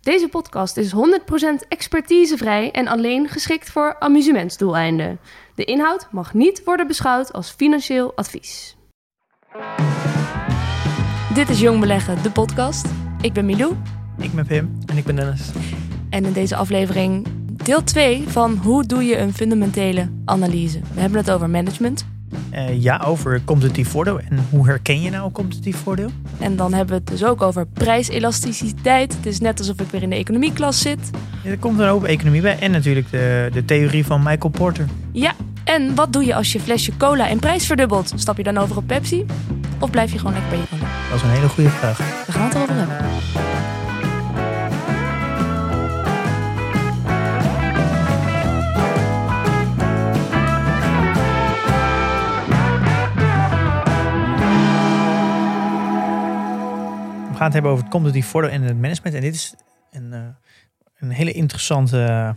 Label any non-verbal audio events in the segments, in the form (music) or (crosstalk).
Deze podcast is 100% expertisevrij en alleen geschikt voor amusementsdoeleinden. De inhoud mag niet worden beschouwd als financieel advies. Dit is Jong Beleggen, de podcast. Ik ben Milou Ik ben Pim. En ik ben Dennis. en in deze aflevering deel 2 van hoe doe je een fundamentele analyse. We hebben het over management. Eh, ja, over competitief voordeel. En hoe herken je nou een competitief voordeel? En dan hebben we het dus ook over prijselasticiteit. Het is net alsof ik weer in de economieklas zit. Ja, er komt een hoop economie bij. En natuurlijk de, de theorie van Michael Porter. Ja, en wat doe je als je flesje cola in prijs verdubbelt? Stap je dan over op Pepsi? Of blijf je gewoon lekker bij je cola? Dat is een hele goede vraag. We gaan het erover hebben. Gaan het hebben over het competitief voordeel en het management. En dit is een, eh, een hele interessante eh,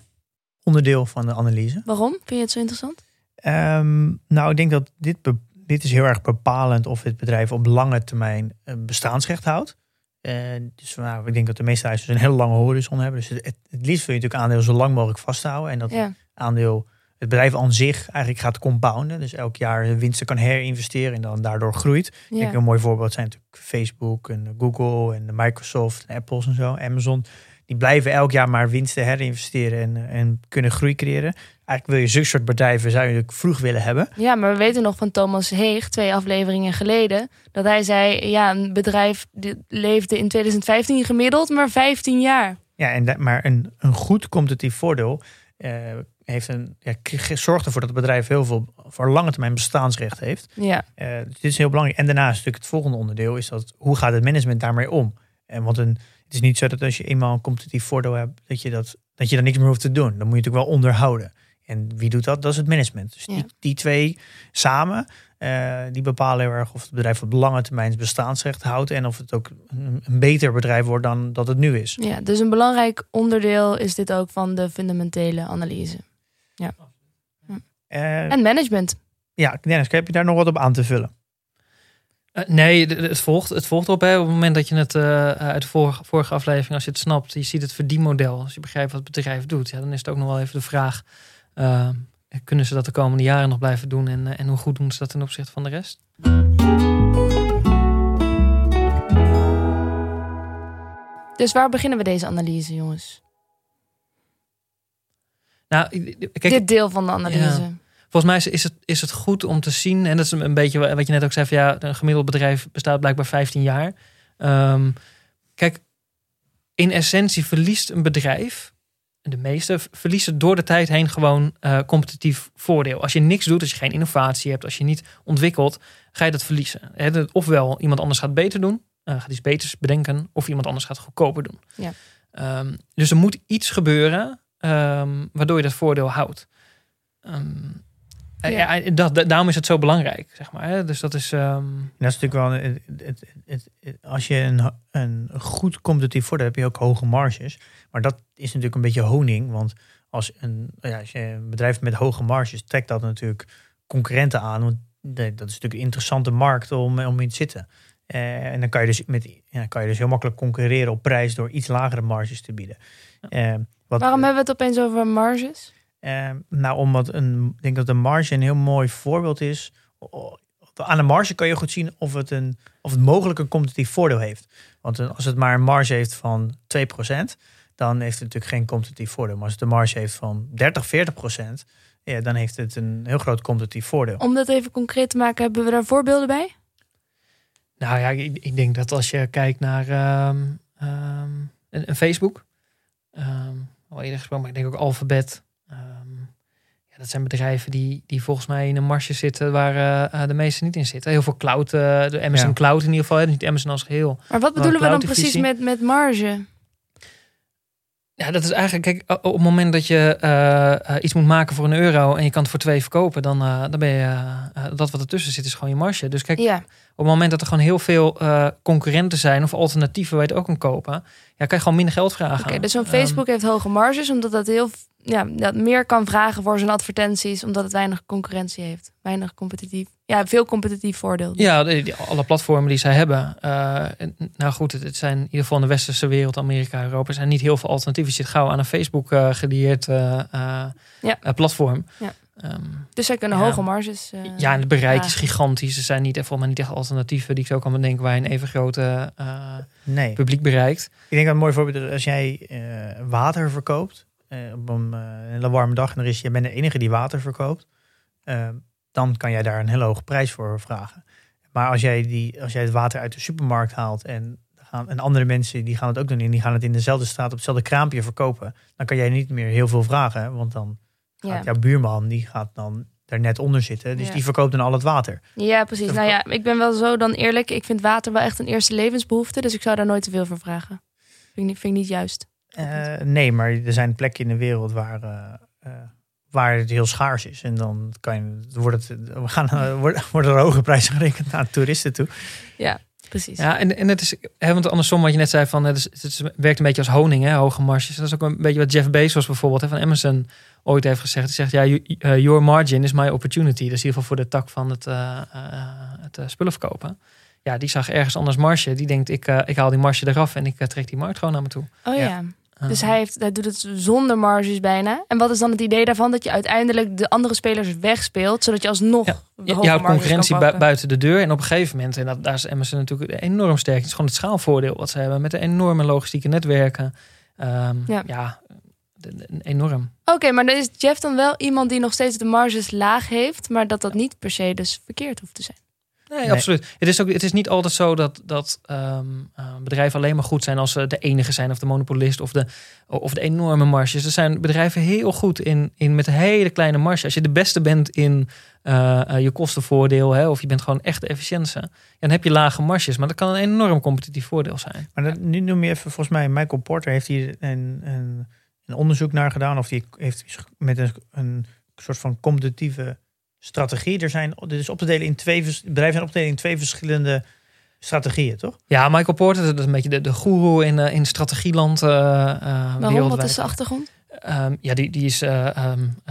onderdeel van de analyse. Waarom? Vind je het zo interessant? Ehm, nou, ik denk dat dit, dit is heel erg bepalend of het bedrijf op lange termijn een bestaansrecht houdt. En dus nou, ik denk dat de meeste huizen een hele lange horizon hebben. Dus het, het, het liefst wil je natuurlijk aandeel zo lang mogelijk vasthouden. En dat Ja. aandeel, het bedrijf aan zich eigenlijk gaat compounden. Dus elk jaar winsten kan herinvesteren en dan daardoor groeit. Denk Ja. een mooi voorbeeld zijn natuurlijk Facebook en Google en Microsoft en Apples en zo, Amazon. Die blijven elk jaar maar winsten herinvesteren en, en kunnen groei creëren. Eigenlijk wil je zulke soort bedrijven zou je natuurlijk vroeg willen hebben. ja, maar we weten nog van Thomas Heeg, twee afleveringen geleden, dat hij zei, ja, een bedrijf leefde in 2015 gemiddeld maar 15 jaar. Ja, en dat, maar een, een goed competitief voordeel eh, heeft een, ja, zorgt ervoor dat het bedrijf heel veel voor lange termijn bestaansrecht heeft. Ja, Eh, dus dit is heel belangrijk. En daarnaast natuurlijk het volgende onderdeel is dat hoe gaat het management daarmee om? En want een, het is niet zo dat als je eenmaal een competitief voordeel hebt, dat je, dat, dat je daar niks meer hoeft te doen. Dan moet je natuurlijk wel onderhouden. En wie doet dat? Dat is het management. Dus Ja. die, die twee samen, eh, die bepalen heel erg of het bedrijf op lange termijn bestaansrecht houdt. En of het ook een, een beter bedrijf wordt dan dat het nu is. ja, dus een belangrijk onderdeel is dit ook van de fundamentele analyse. Eh, En management. ja, Dennis, heb je daar nog wat op aan te vullen? Eh, nee, het volgt, het volgt op. Hè. Op het moment dat je het eh, uit de vorige, vorige aflevering, als je het snapt, je ziet het verdienmodel, als je begrijpt wat het bedrijf doet, ja, dan is het ook nog wel even de vraag: eh, kunnen ze dat de komende jaren nog blijven doen en, en hoe goed doen ze dat ten opzichte van de rest? Dus waar beginnen we deze analyse, jongens? Nou, kijk, Dit deel van de analyse. Volgens mij is, is, het, is het goed om te zien, en dat is een, beetje wa- wat je net ook zei, van ja, een gemiddeld bedrijf bestaat blijkbaar 15 jaar. Ehm, kijk, in essentie verliest een bedrijf, de meeste, verliezen door de tijd heen gewoon eh, competitief voordeel. Als je niks doet, als je geen innovatie hebt, als je niet ontwikkelt, ga je dat verliezen. Dat- Ofwel iemand anders gaat beter doen, eh, gaat iets beters bedenken, of iemand anders gaat goedkoper doen. Ja. Ehm, dus er moet iets gebeuren ehm, waardoor je dat voordeel houdt. Ehm, Ja. ja. ja, dat, da- daarom is het zo belangrijk, zeg maar. Hè? Dus dat is. ehm, dat is natuurlijk wel, het, het, het, het- als je een, een goed competitief voordeel hebt, heb je ook hoge marges. Maar dat is natuurlijk een beetje honing, want als, een, ja, als je een bedrijf met hoge marges trekt dat natuurlijk concurrenten aan. Want dat is natuurlijk een interessante markt om, om in te zitten. Eh, en dan kan je, dus met, ja, kan je dus heel makkelijk concurreren op prijs door iets lagere marges te bieden. Eh, wat, Waarom hebben we het opeens over marges? eh, nou, omdat een, ik denk dat een marge een heel mooi voorbeeld is. Aan de marge kan je goed zien of het, een, of het mogelijk een competitief voordeel heeft. Want een- als het maar een marge heeft van 2%, dan heeft het natuurlijk geen competitief voordeel. Maar als het een marge heeft van 30, 40%, ja, dan heeft het een heel groot competitief voordeel. Om dat even concreet te maken, hebben we daar voorbeelden bij? nou ja, ik, ik denk dat als je kijkt naar ehm, ehm, een, een Facebook, ehm, al eerder gesproken, maar ik denk ook Alphabet. ehm, ja, dat zijn bedrijven die, die volgens mij in een marge zitten waar eh, eh, de meeste niet in zitten. Heel veel cloud, eh, de Amazon Ja. Cloud in ieder geval, hè, dus niet Amazon als geheel. Maar wat bedoelen we dan precies met, met marge? Ja, dat is eigenlijk, kijk, op het moment dat je eh, eh, iets moet maken voor een euro en je kan het voor twee verkopen, dan, eh, dan ben je, dat wat ertussen zit, is gewoon je marge. Dus kijk, Ja, op het moment dat er gewoon heel veel concurrenten zijn of alternatieven waar je het ook kan kopen, ja, kan je gewoon minder geld vragen. oké. dus zo'n Ehm, Facebook heeft hoge marges, omdat dat heel ja, dat meer kan vragen voor zijn advertenties, omdat het weinig concurrentie heeft. Weinig competitief. Ja, veel competitief voordeel. Ja, die- die- alle platformen die zij hebben. eh, en- nou goed, het, het zijn in ieder geval in de westerse wereld, Amerika, Europa, er zijn niet heel veel alternatieven. Je zit gauw aan een Facebook eh gelieerd eh, eh, Ja. eh, platform. Ja. Ehm, Dus zij kunnen Ja. hoge marges. ja, en het bereik is gigantisch. Er zijn niet, volgens mij niet echt alternatieven die ik zo kan bedenken waar je een even grote eh, Nee. publiek bereikt. Ik denk dat een mooi voorbeeld is als jij eh, water verkoopt op een, eh, een warme dag en er is, je bent de enige die water verkoopt, eh, dan kan jij daar een hele hoge prijs voor vragen. Maar als jij, die, als jij het water uit de supermarkt haalt en, gaan, en andere mensen die gaan het ook doen en die gaan het in dezelfde straat op hetzelfde kraampje verkopen, dan kan jij niet meer heel veel vragen, want dan Ja. gaat jouw buurman die gaat dan daar net onder zitten, dus Ja. die verkoopt dan al het water. Ja, precies. Nou ja, ik ben wel zo dan eerlijk. Ik vind water wel echt een eerste levensbehoefte. Dus ik zou daar nooit te veel voor vragen. Vind ik niet, vind ik niet juist. Eh, nee, maar er zijn plekken in de wereld waar, eh, eh, waar het heel schaars is. En dan kan je, wordt, het, we gaan, (laughs) wordt, worden er hoge prijzen gerekend naar toeristen toe. Precies. Ja, en, en het is, hè, want andersom wat je net zei van, het, is, het is- werkt een beetje als honing, hè, hoge marges. Dat is ook een beetje wat Jeff Bezos bijvoorbeeld hè, van Amazon ooit heeft gezegd. Hij zegt, ja, you- your margin is my opportunity. Dat is in ieder geval voor de tak van het, eh, eh, het spullen verkopen. Ja, die zag ergens anders marge. Die denkt, ik, eh, ik haal die marge eraf en ik trek die markt gewoon naar me toe. Oh ja. Ja. Dus hij, heeft, hij doet het zonder marges bijna. En wat is dan het idee daarvan? Dat je uiteindelijk de andere spelers wegspeelt. Zodat je alsnog Ja, je, houdt concurrentie buiten de deur. En op een gegeven moment, en dat, daar is Amazon natuurlijk enorm sterk. Het is gewoon het schaalvoordeel wat ze hebben met de enorme logistieke netwerken. Ehm, Ja. enorm. Oké, maar dan is Jeff dan wel iemand die nog steeds de marges laag heeft. Maar dat dat niet per se dus verkeerd hoeft te zijn. Nee, Nee. absoluut. Het is, ook, het is niet altijd zo dat, dat ehm, eh, bedrijven alleen maar goed zijn als ze de enige zijn, of de monopolist, of de, of de enorme marges. Er zijn bedrijven heel goed in, in met een hele kleine marge. Als je de beste bent in eh, eh, je kostenvoordeel, hè, of je bent gewoon echt ja, dan heb je lage marges. Maar dat kan een enorm competitief voordeel zijn. Maar dat, nu noem je even, volgens mij, Michael Porter heeft hier een, een, een onderzoek naar gedaan. Of die heeft met een, een soort van competitieve strategie. Er zijn, dit is op te delen in twee, bedrijven zijn op te delen in twee verschillende strategieën, toch? Ja, Michael Porter, dat is een beetje de, de goeroe in, eh, in strategieland eh eh, Waarom? Wat wereldwijd. is de achtergrond? Ehm, ja, die, die is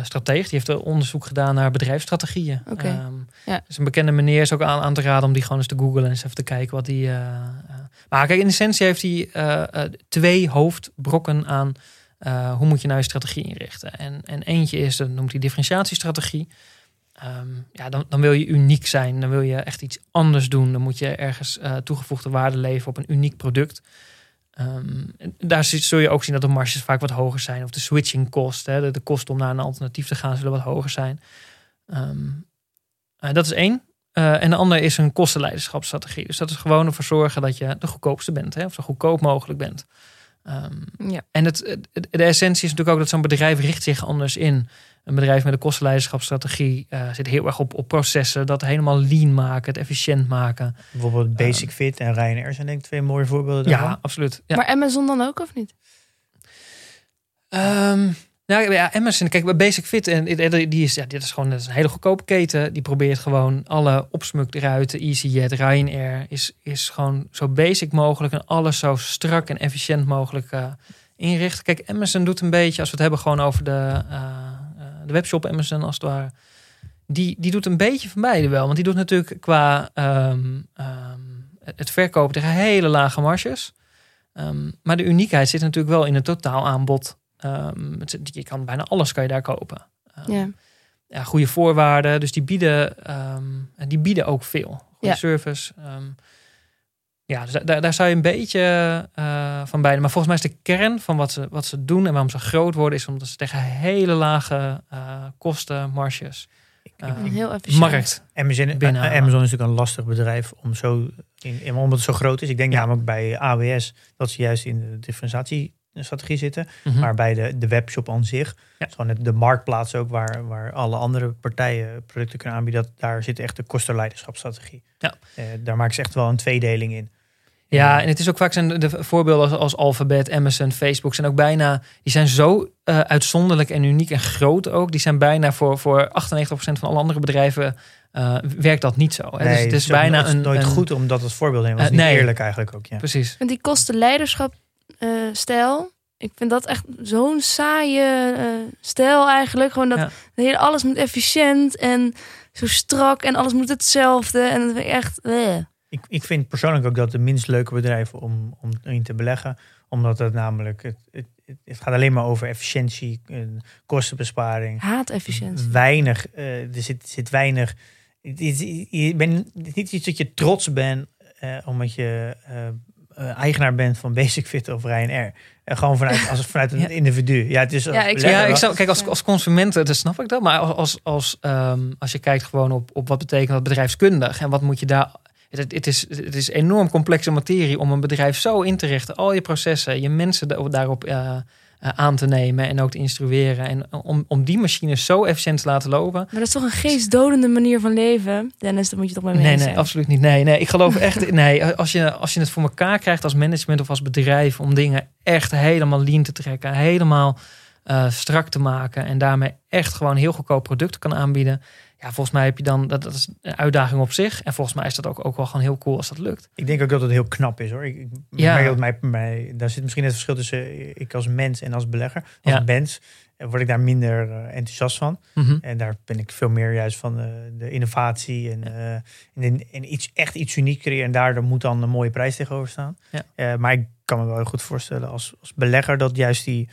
strateeg. Die heeft onderzoek gedaan naar bedrijfsstrategieën. Oké. Ehm, Ja. Dus een bekende meneer is ook aan, aan te raden om die gewoon eens te googlen en eens even te kijken wat die. maar kijk, in essentie heeft hij eh, eh, twee hoofdbrokken aan eh, hoe moet je nou je strategie inrichten. En, en eentje is, dat noemt hij differentiatiestrategie. Ehm, ja, dan, dan wil je uniek zijn. Dan wil je echt iets anders doen. Dan moet je ergens eh, toegevoegde waarde leveren op een uniek product. Ehm, daar zul je ook zien dat de marges vaak wat hoger zijn. Of de switching cost, hè, de, de kosten om naar een alternatief te gaan, zullen wat hoger zijn. Ehm, eh, dat is één. Eh, en de andere is een kostenleiderschapsstrategie. Dus dat is gewoon ervoor zorgen dat je de goedkoopste bent. Hè, of zo goedkoop mogelijk bent. Ja. en het, het- de essentie is natuurlijk ook dat zo'n bedrijf richt zich anders in. Een bedrijf met een kostenleiderschapsstrategie eh, zit heel erg op, op processen. Dat helemaal lean maken, het efficiënt maken. Bijvoorbeeld Basic Fit en Ryanair zijn denk ik twee mooie voorbeelden daarvan. Ja, absoluut. Ja. Maar Amazon dan ook of niet? Ehm, nou, ja, Amazon, kijk, bij Basic Fit, en die die is, ja, dit is gewoon dat is een hele goedkope keten. Die probeert gewoon alle opsmukruiten, EasyJet, Ryanair, is, is gewoon zo basic mogelijk en alles zo strak en efficiënt mogelijk eh, inrichten. Kijk, Amazon doet een beetje, als we het hebben gewoon over de, eh, eh, de webshop Amazon als het ware. Die, die doet een beetje van beide wel. Want die doet natuurlijk qua ehm, ehm, het verkopen tegen hele lage marges. Ehm, maar de uniekheid zit natuurlijk wel in het totaalaanbod. Het- je kan bijna alles kan je daar kopen. Ja. ja, goede voorwaarden. Dus die bieden, en die bieden ook veel. Goede Ja. service. Ja, dus daar, daar zou je een beetje eh, van beide. Maar volgens mij is de kern van wat ze, wat ze doen en waarom ze groot worden, is omdat ze tegen hele lage eh, kosten, marges, eh, Heel efficiënt. markt. Amazon, eh, Amazon is natuurlijk een lastig bedrijf om zo in, omdat het zo groot is. Ik denk Ja. namelijk bij AWS dat ze juist in de differentiatie strategie zitten. Mhm. Maar bij de, de webshop aan zich, Ja. is gewoon het- de marktplaats ook waar, waar alle andere partijen producten kunnen aanbieden, dat, daar zit echt de kostenleiderschapsstrategie. Ja. Daar maken ze echt wel een tweedeling in. Ja, en het is ook vaak zijn de voorbeelden als, als Alphabet, Amazon, Facebook zijn ook bijna, die zijn zo eh, uitzonderlijk en uniek en groot ook. Die zijn bijna voor, voor 98% van alle andere bedrijven eh, werkt dat niet zo. Hè? dus het is bijna nooit, een nooit een- goed om dat als voorbeeld te nemen. Dat is Eh, niet nee. eerlijk eigenlijk ook. Ja. Precies. En die kostenleiderschap eh stijl. Ik vind dat echt zo'n saaie eh, stijl eigenlijk. Gewoon dat Ja. de hele, alles moet efficiënt en zo strak en alles moet hetzelfde. En dat vind ik echt... Ik, ik vind persoonlijk ook dat de minst leuke bedrijven om, om in te beleggen. Omdat het namelijk, het, het, het- gaat alleen maar over efficiëntie, en kostenbesparing. Haat efficiëntie. Weinig, eh, er zit, zit weinig. het is- Je bent is niet iets dat je trots bent eh, omdat je eh, eh, eigenaar bent van Basic Fit of Ryanair. En gewoon vanuit, als, vanuit een Ja. individu. Ja, het is Ja, ik- Ja, ik zou, kijk, als, als consument, eh, dat snap ik dat. Maar als, als, als, ehm, als je kijkt gewoon op, op wat betekent dat bedrijfskundig en wat moet je daar. Het, het, is, het is enorm complexe materie om een bedrijf zo in te richten. Al je processen, je mensen da- daarop eh, eh, aan te nemen en ook te instrueren. En om, om die machines zo efficiënt te laten lopen. Maar dat is toch een geestdodende manier van leven? Dennis, daar moet je toch mee mee Nee, nee, zijn. absoluut niet. Nee, nee, ik geloof echt. Nee, als je, als je het voor elkaar krijgt als management of als bedrijf om dingen echt helemaal lean te trekken, helemaal eh, strak te maken en daarmee echt gewoon heel goedkoop producten kan aanbieden. Ja, volgens mij heb je dan dat, dat is een uitdaging op zich. En volgens mij is dat ook, ook wel gewoon heel cool als dat lukt. Ik denk ook dat het heel knap is hoor. Ik, ik Ja. merk dat mij, mij, daar zit misschien het verschil tussen ik als mens en als belegger. Als Ja. mens eh, word ik daar minder eh, enthousiast van. Mhm. En daar ben ik veel meer juist van eh, de innovatie en, eh, en, en iets, echt iets uniek creëren. En daar moet dan een mooie prijs tegenover staan. Ja. Maar ik kan me wel heel goed voorstellen als, als belegger dat juist die,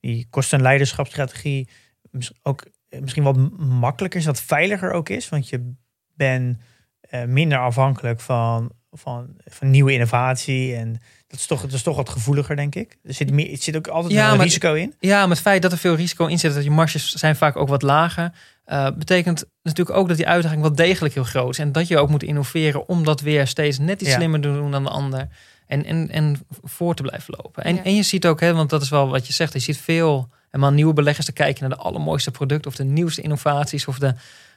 die kostenleiderschapsstrategie mis- ook eh, misschien wat makkelijker is, wat veiliger ook is. Want je bent eh, minder afhankelijk van, van, van nieuwe innovatie. En dat is, toch, dat is toch wat gevoeliger, denk ik. Er zit, meer, er zit ook altijd Ja, een maar- risico in. Ja, maar het feit dat er veel risico in zit, dat je marges zijn vaak ook wat lager, eh, betekent natuurlijk ook dat die uitdaging wel degelijk heel groot is. En dat je ook moet innoveren om dat weer steeds net iets Ja. slimmer te doen dan de ander. En, en, en voor te blijven lopen. En, Ja. en je ziet ook, hè, want dat is wel wat je zegt, je ziet veel helemaal nieuwe beleggers te kijken naar de allermooiste producten of de nieuwste innovaties. Of de,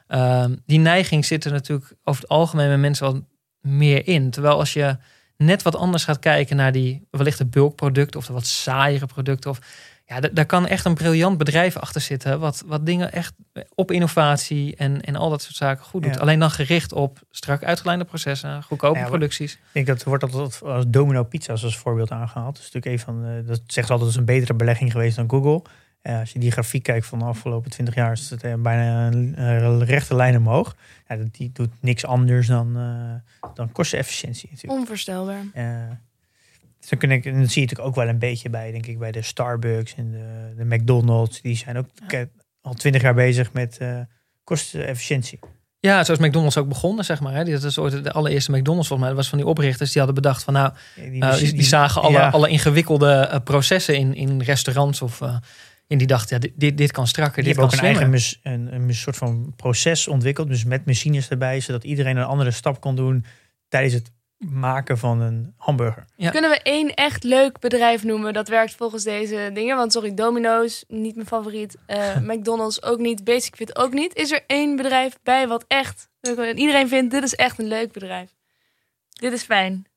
ehm, die neiging zit er natuurlijk over het algemeen bij mensen wel meer in. Terwijl als je net wat anders gaat kijken naar die wellicht de bulkproducten of de wat saaiere producten. Of, ja, da- daar kan echt een briljant bedrijf achter zitten. Wat, wat dingen echt op innovatie en, en al dat soort zaken goed doet. Ja. Alleen dan gericht op strak uitgeleide processen, goedkope Ja, producties. Ik denk dat er wordt altijd als domino pizza's als voorbeeld aangehaald. Dat is natuurlijk een van dat zegt ze altijd dat is een betere belegging geweest dan Google. Eh, als je die grafiek kijkt van de afgelopen 20 jaar, is het eh, bijna een rechte lijn omhoog. Ja, dat- die doet niks anders dan, eh, dan kostenefficiëntie natuurlijk. Onvoorstelbaar. Dus dan kun ik, en dat zie je natuurlijk ook wel een beetje bij, denk ik, bij de Starbucks en de, de McDonald's. Die zijn ook al 20 jaar bezig met eh, kostenefficiëntie. Ja, zoals McDonald's ook begonnen, zeg maar. Hè. Die- Dat is ooit de allereerste McDonald's volgens mij. Dat was van die oprichters die hadden bedacht van nou, Die, eh, die, die zagen alle, ja. alle ingewikkelde eh, processen in, in restaurants of in die dachten, ja, dit- dit, kan strakker, Die dit hebben kan ook een slimmer. eigen een, een soort van proces ontwikkeld. Dus met machines erbij, zodat iedereen een andere stap kon doen tijdens het maken van een hamburger. Ja. Kunnen we één echt leuk bedrijf noemen dat werkt volgens deze dingen? Want sorry, Domino's, niet mijn favoriet. Eh, (laughs) McDonald's ook niet. Basic Fit ook niet. Is er één bedrijf bij wat echt... Iedereen vindt, dit is echt een leuk bedrijf. Dit is fijn.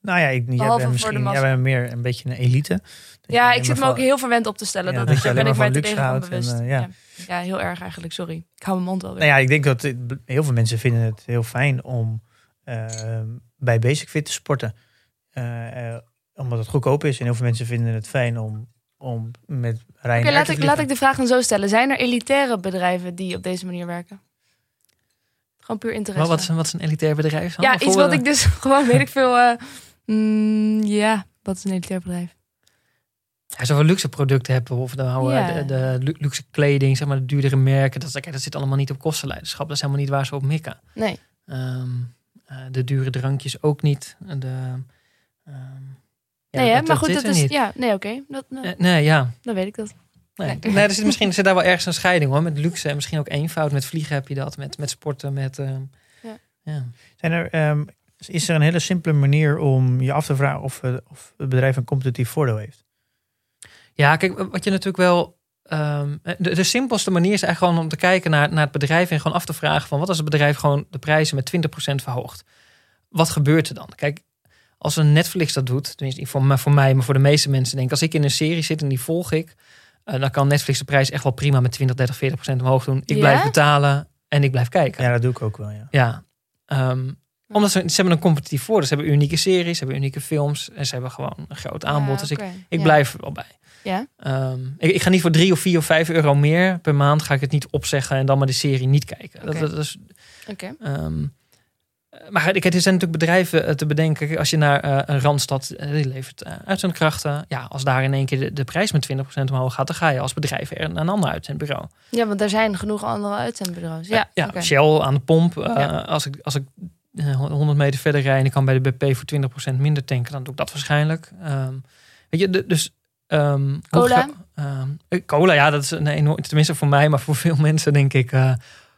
Nou ja, ik, jij bent misschien jij bent meer een beetje een elite. Ja, ik zit me ook heel verwend op te stellen. Ja, dat, dat je daar alleen ben ik mij luxe tegen houdt en, eh, ja. ja. ja, heel erg eigenlijk. Sorry. Ik hou mijn mond wel weer. Nou ja, ik denk dat heel veel mensen vinden het heel fijn om bij Basic Fit te sporten. Eh, eh, omdat het goedkoop is. En heel veel mensen vinden het fijn om, om met Ryanair Oké, laat, te ik, laat ik de vraag dan zo stellen. Zijn er elitaire bedrijven die op deze manier werken? Gewoon puur interesse. Maar wat is, een, wat is een elitair bedrijf? dan? ja, Of iets wat ik dus (laughs) gewoon, weet ik veel... eh, mm, ja, wat is een elitair bedrijf? Ja, zoveel luxe producten hebben. Of de, Ja. de, de lu- luxe kleding, zeg maar de duurdere merken. Dat, kijk, dat zit allemaal niet op kostenleiderschap. Dat is helemaal niet waar ze op mikken. Nee. Ehm, eh, de dure drankjes ook niet. De, ehm, ja, nee, hè? maar goed, dat er is... niet. Ja, nee, oké. Dat, nou, Eh, nee, ja. Dan weet ik dat. Nee. Nee. Nee, er zit misschien (laughs) zit daar wel ergens een scheiding hoor. Met luxe en misschien ook eenvoud. Met vliegen heb je dat. Met, met sporten, met... ehm, Ja. ja. Zijn er, ehm, is er een hele simpele manier om je af te vragen of, eh, of het bedrijf een competitief voordeel heeft? Ja, kijk, wat je natuurlijk wel. Ehm, de, de simpelste manier is eigenlijk gewoon om te kijken naar, naar het bedrijf en gewoon af te vragen van wat als het bedrijf gewoon de prijzen met 20% verhoogt. Wat gebeurt er dan? Kijk, als een Netflix dat doet, tenminste niet voor, mij- voor mij, maar voor de meeste mensen denk ik, als ik in een serie zit en die volg ik, eh, dan kan Netflix de prijs echt wel prima met 20, 30, 40% omhoog doen. Ik Ja? blijf betalen en ik blijf kijken. Ja, dat doe ik ook wel, ja. Ja, ehm, omdat ze, ze hebben een competitief voor. Ze hebben unieke series, ze hebben unieke films en ze hebben gewoon een groot aanbod. Ja, dus ik, ik Ja. blijf er wel bij. Ja. Ehm, ik, ik ga niet voor drie of vier of vijf euro meer per maand ga ik het niet opzeggen en dan maar de serie niet kijken. Oké. Dat, dat is, Oké. ehm, maar kijk, er zijn natuurlijk bedrijven eh, te bedenken. Als je naar eh, een randstad, eh, die levert eh, uitzendkrachten. Ja, als daar in één keer de, de prijs met 20% omhoog gaat, dan ga je als bedrijf er naar een ander uitzendbureau. Ja, want er zijn genoeg andere uitzendbureaus. Ja, ja. Shell aan de pomp. Ja. Als ik, als ik eh, 100 meter verder rijd en ik kan bij de BP voor 20% minder tanken, dan doe ik dat waarschijnlijk. Ehm, weet je, de- dus... ehm, Cola? ga- ehm, eh, cola, ja, dat is een enorm, tenminste voor mij, maar voor veel (laughs) mensen denk ik, eh,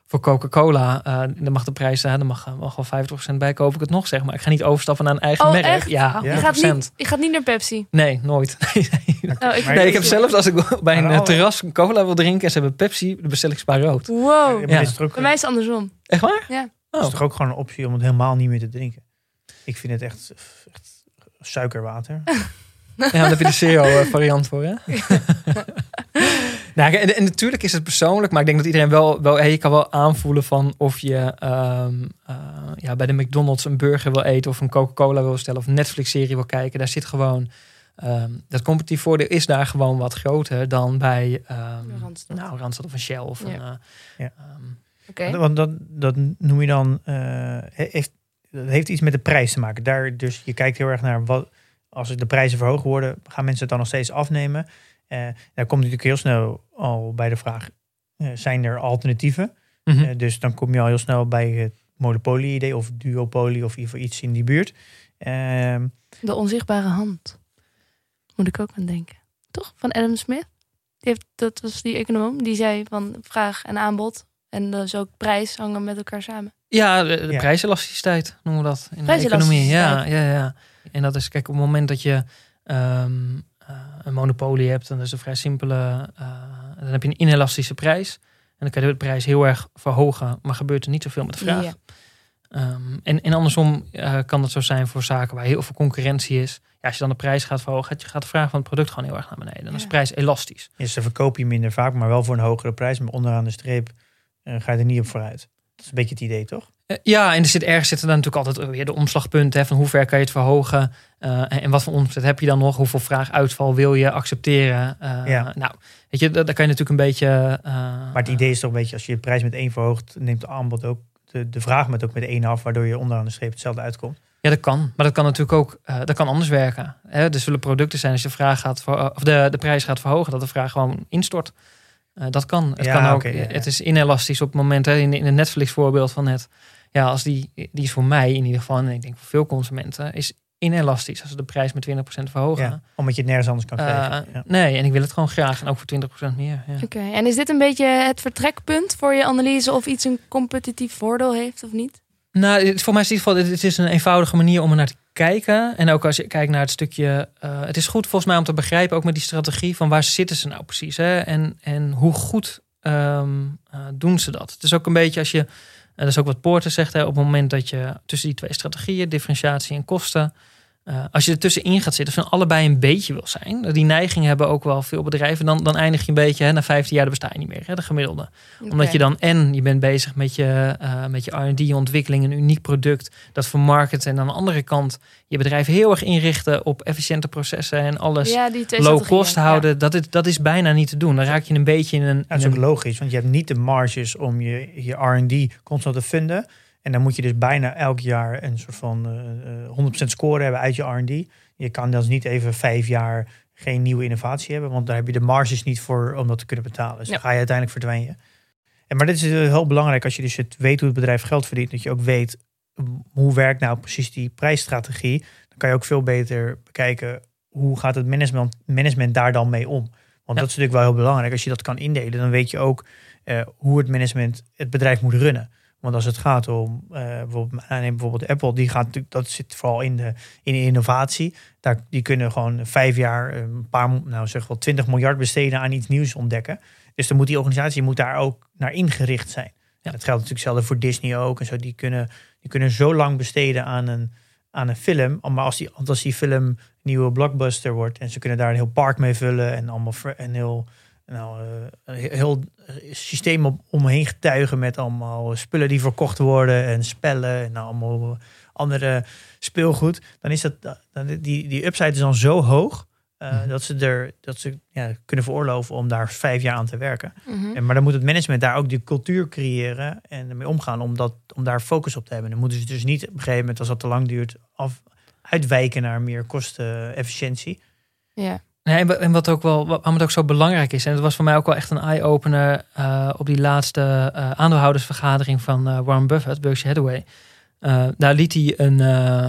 voor Coca-Cola, eh dan mag de prijs, uh, dan mag, mag wel 50% bij, koop ik het nog, zeg maar. Ik ga niet overstappen naar een eigen Oh, merk. echt? Ja, Ja. Je, gaat 100%. niet, je gaat niet naar Pepsi. Nee, nooit. (laughs) Nee, nee. Oh, ik Nee, ik heb zelfs als ik bij een terras een cola wil drinken en ze hebben Pepsi, dan bestel ik spa rood. Wow. Ja, Ja. Bij mij is het andersom. Echt waar? Ja. het is toch ook gewoon een optie om het helemaal niet meer te drinken? Ik vind het echt, echt suikerwater. (laughs) Ja, daar heb je de CEO-variant voor, hè? (laughs) nou, en, en natuurlijk is het persoonlijk, maar ik denk dat iedereen wel, wel hey, je kan wel aanvoelen van of je ehm, eh, ja, bij de McDonald's een burger wil eten of een Coca-Cola wil bestellen of een Netflix-serie wil kijken. Daar zit gewoon, ehm, dat competitief voordeel is daar gewoon wat groter dan bij ehm, Randstad. nou, Randstad of een Shell of Ja. een... eh, Ja. ehm, Oké. Want dat, dat noem je dan, eh, heeft, dat heeft iets met de prijs te maken. Daar, dus je kijkt heel erg naar wat, als de prijzen verhoogd worden, gaan mensen het dan nog steeds afnemen? Eh daar komt natuurlijk heel snel al bij de vraag, eh, zijn er alternatieven? mhm. Eh, dus dan kom je al heel snel bij het monopolie-idee of duopolie of iets in die buurt. Ehm, De onzichtbare hand. Moet ik ook aan denken. Toch? Van Adam Smith. Die heeft, dat was die econoom. Die zei van vraag en aanbod. En dus ook prijs hangen met elkaar samen. Ja, de, de Ja. prijselasticiteit noemen we dat in de economie. Ja, ja, ja. En dat is, kijk, op het moment dat je ehm, eh, een monopolie hebt, dan is het een vrij simpele. eh, dan heb je een inelastische prijs. En dan kan je de prijs heel erg verhogen, maar gebeurt er niet zoveel met de vraag. Ja. Ehm, en, en andersom eh, kan dat zo zijn voor zaken waar heel veel concurrentie is. Ja, als je dan de prijs gaat verhogen, gaat, je- gaat de vraag van het product gewoon heel erg naar beneden. Dan is de prijs elastisch. dus dan verkoop je minder vaak, maar wel voor een hogere prijs. Maar onderaan de streep eh, ga je er niet op vooruit. Dat is een beetje het idee, toch? Eh, Ja, en er zit ergens zitten dan natuurlijk altijd weer de omslagpunten. Hè, van hoe ver kan je het verhogen? Eh, en, wat voor omzet heb je dan nog? Hoeveel vraaguitval wil je accepteren? Eh, Ja. Nou, weet je, daar kan je natuurlijk een beetje... Maar het idee is toch een beetje, als je de prijs met één verhoogt, neemt de aanbod ook de, de vraag met ook met één af, waardoor je onderaan de streep hetzelfde uitkomt. Ja, dat kan. Maar dat kan natuurlijk ook dat kan anders werken. Hè? Er zullen producten zijn als je de, vraag gaat ver- of de, de prijs gaat verhogen, dat de vraag gewoon instort. Dat kan. Het, Ja, kan ook, ja. het is inelastisch op het moment, hè, in, in het Netflix voorbeeld van net. Ja, als die, die is voor mij in ieder geval, en ik denk voor veel consumenten, is inelastisch als ze de prijs met 20% verhogen. Ja, omdat je het nergens anders kan Eh, krijgen. ja. Nee, en ik wil het gewoon graag en ook voor 20% meer. Ja. Oké. En is dit een beetje het vertrekpunt voor je analyse of iets een competitief voordeel heeft of niet? Nou, voor mij is het in ieder geval, het is een eenvoudige manier om er naar te kijken. En ook als je kijkt naar het stukje, eh, het is goed volgens mij om te begrijpen, ook met die strategie, van waar zitten ze nou precies? Hè? En, en hoe goed ehm, eh, doen ze dat? Het is ook een beetje als je, dat is ook wat Poorter zegt, hè, op het moment dat je tussen die twee strategieën, differentiatie en kosten, eh, als je er tussenin gaat zitten, van allebei een beetje wil zijn, die neiging hebben ook wel veel bedrijven, dan, dan eindig je een beetje, hè, na 15 jaar, dan besta je niet meer, hè, de gemiddelde omdat je dan en je bent bezig met je, eh, met je R&D ontwikkeling, een uniek product dat vermarkten. En aan de andere kant je bedrijf heel erg inrichten op efficiënte processen en alles ja, low cost houden. Dat, is, dat is bijna niet te doen. Dan raak je een beetje in een... Ja, dat is ook een- logisch, want je hebt niet de marges om je, je R&D constant te vinden. En dan moet je dus bijna elk jaar een soort van eh, eh, 100% score hebben uit je R&D. Je kan dus niet even vijf jaar geen nieuwe innovatie hebben, want daar heb je de marges niet voor om dat te kunnen betalen. Dus Ja. dan ga je uiteindelijk verdwijnen. En maar dit is eh, heel belangrijk als je dus het weet hoe het bedrijf geld verdient, dat je ook weet hoe werkt nou precies die prijsstrategie. Dan kan je ook veel beter bekijken hoe gaat het management, management daar dan mee om. Want Ja. dat is natuurlijk wel heel belangrijk. Als je dat kan indelen, dan weet je ook eh, hoe het management het bedrijf moet runnen. Want als het gaat om eh, bijvoorbeeld, neem bijvoorbeeld Apple, die gaat natuurlijk, dat zit vooral in de, in de innovatie. Daar, die kunnen gewoon vijf jaar een paar, nou zeg wel 20 miljard besteden aan iets nieuws ontdekken. Dus dan moet die organisatie moet daar ook naar ingericht zijn. Ja. Dat geldt natuurlijk hetzelfde voor Disney ook. En zo, die kunnen, die kunnen zo lang besteden aan een, aan een film. Maar als die, als die film een nieuwe blockbuster wordt en ze kunnen daar een heel park mee vullen en allemaal een heel, nou, een heel systeem op, omheen getuigen met allemaal spullen die verkocht worden en spellen en allemaal andere speelgoed. Dan is dat, dan, die, die upside is dan zo hoog uh, dat ze, er, dat ze ja, kunnen veroorloven om daar vijf jaar aan te werken. Mhm. en, maar dan moet het management daar ook die cultuur creëren en ermee omgaan om, dat, om daar focus op te hebben. Dan moeten ze dus niet op een gegeven moment, als dat te lang duurt, af, uitwijken naar meer kostenefficiëntie. Ja. En wat ook wel, waarom het ook zo belangrijk is, en dat was voor mij ook wel echt een eye-opener uh, op die laatste uh, aandeelhoudersvergadering van uh, Warren Buffett, Berkshire Hathaway. Daar liet hij een,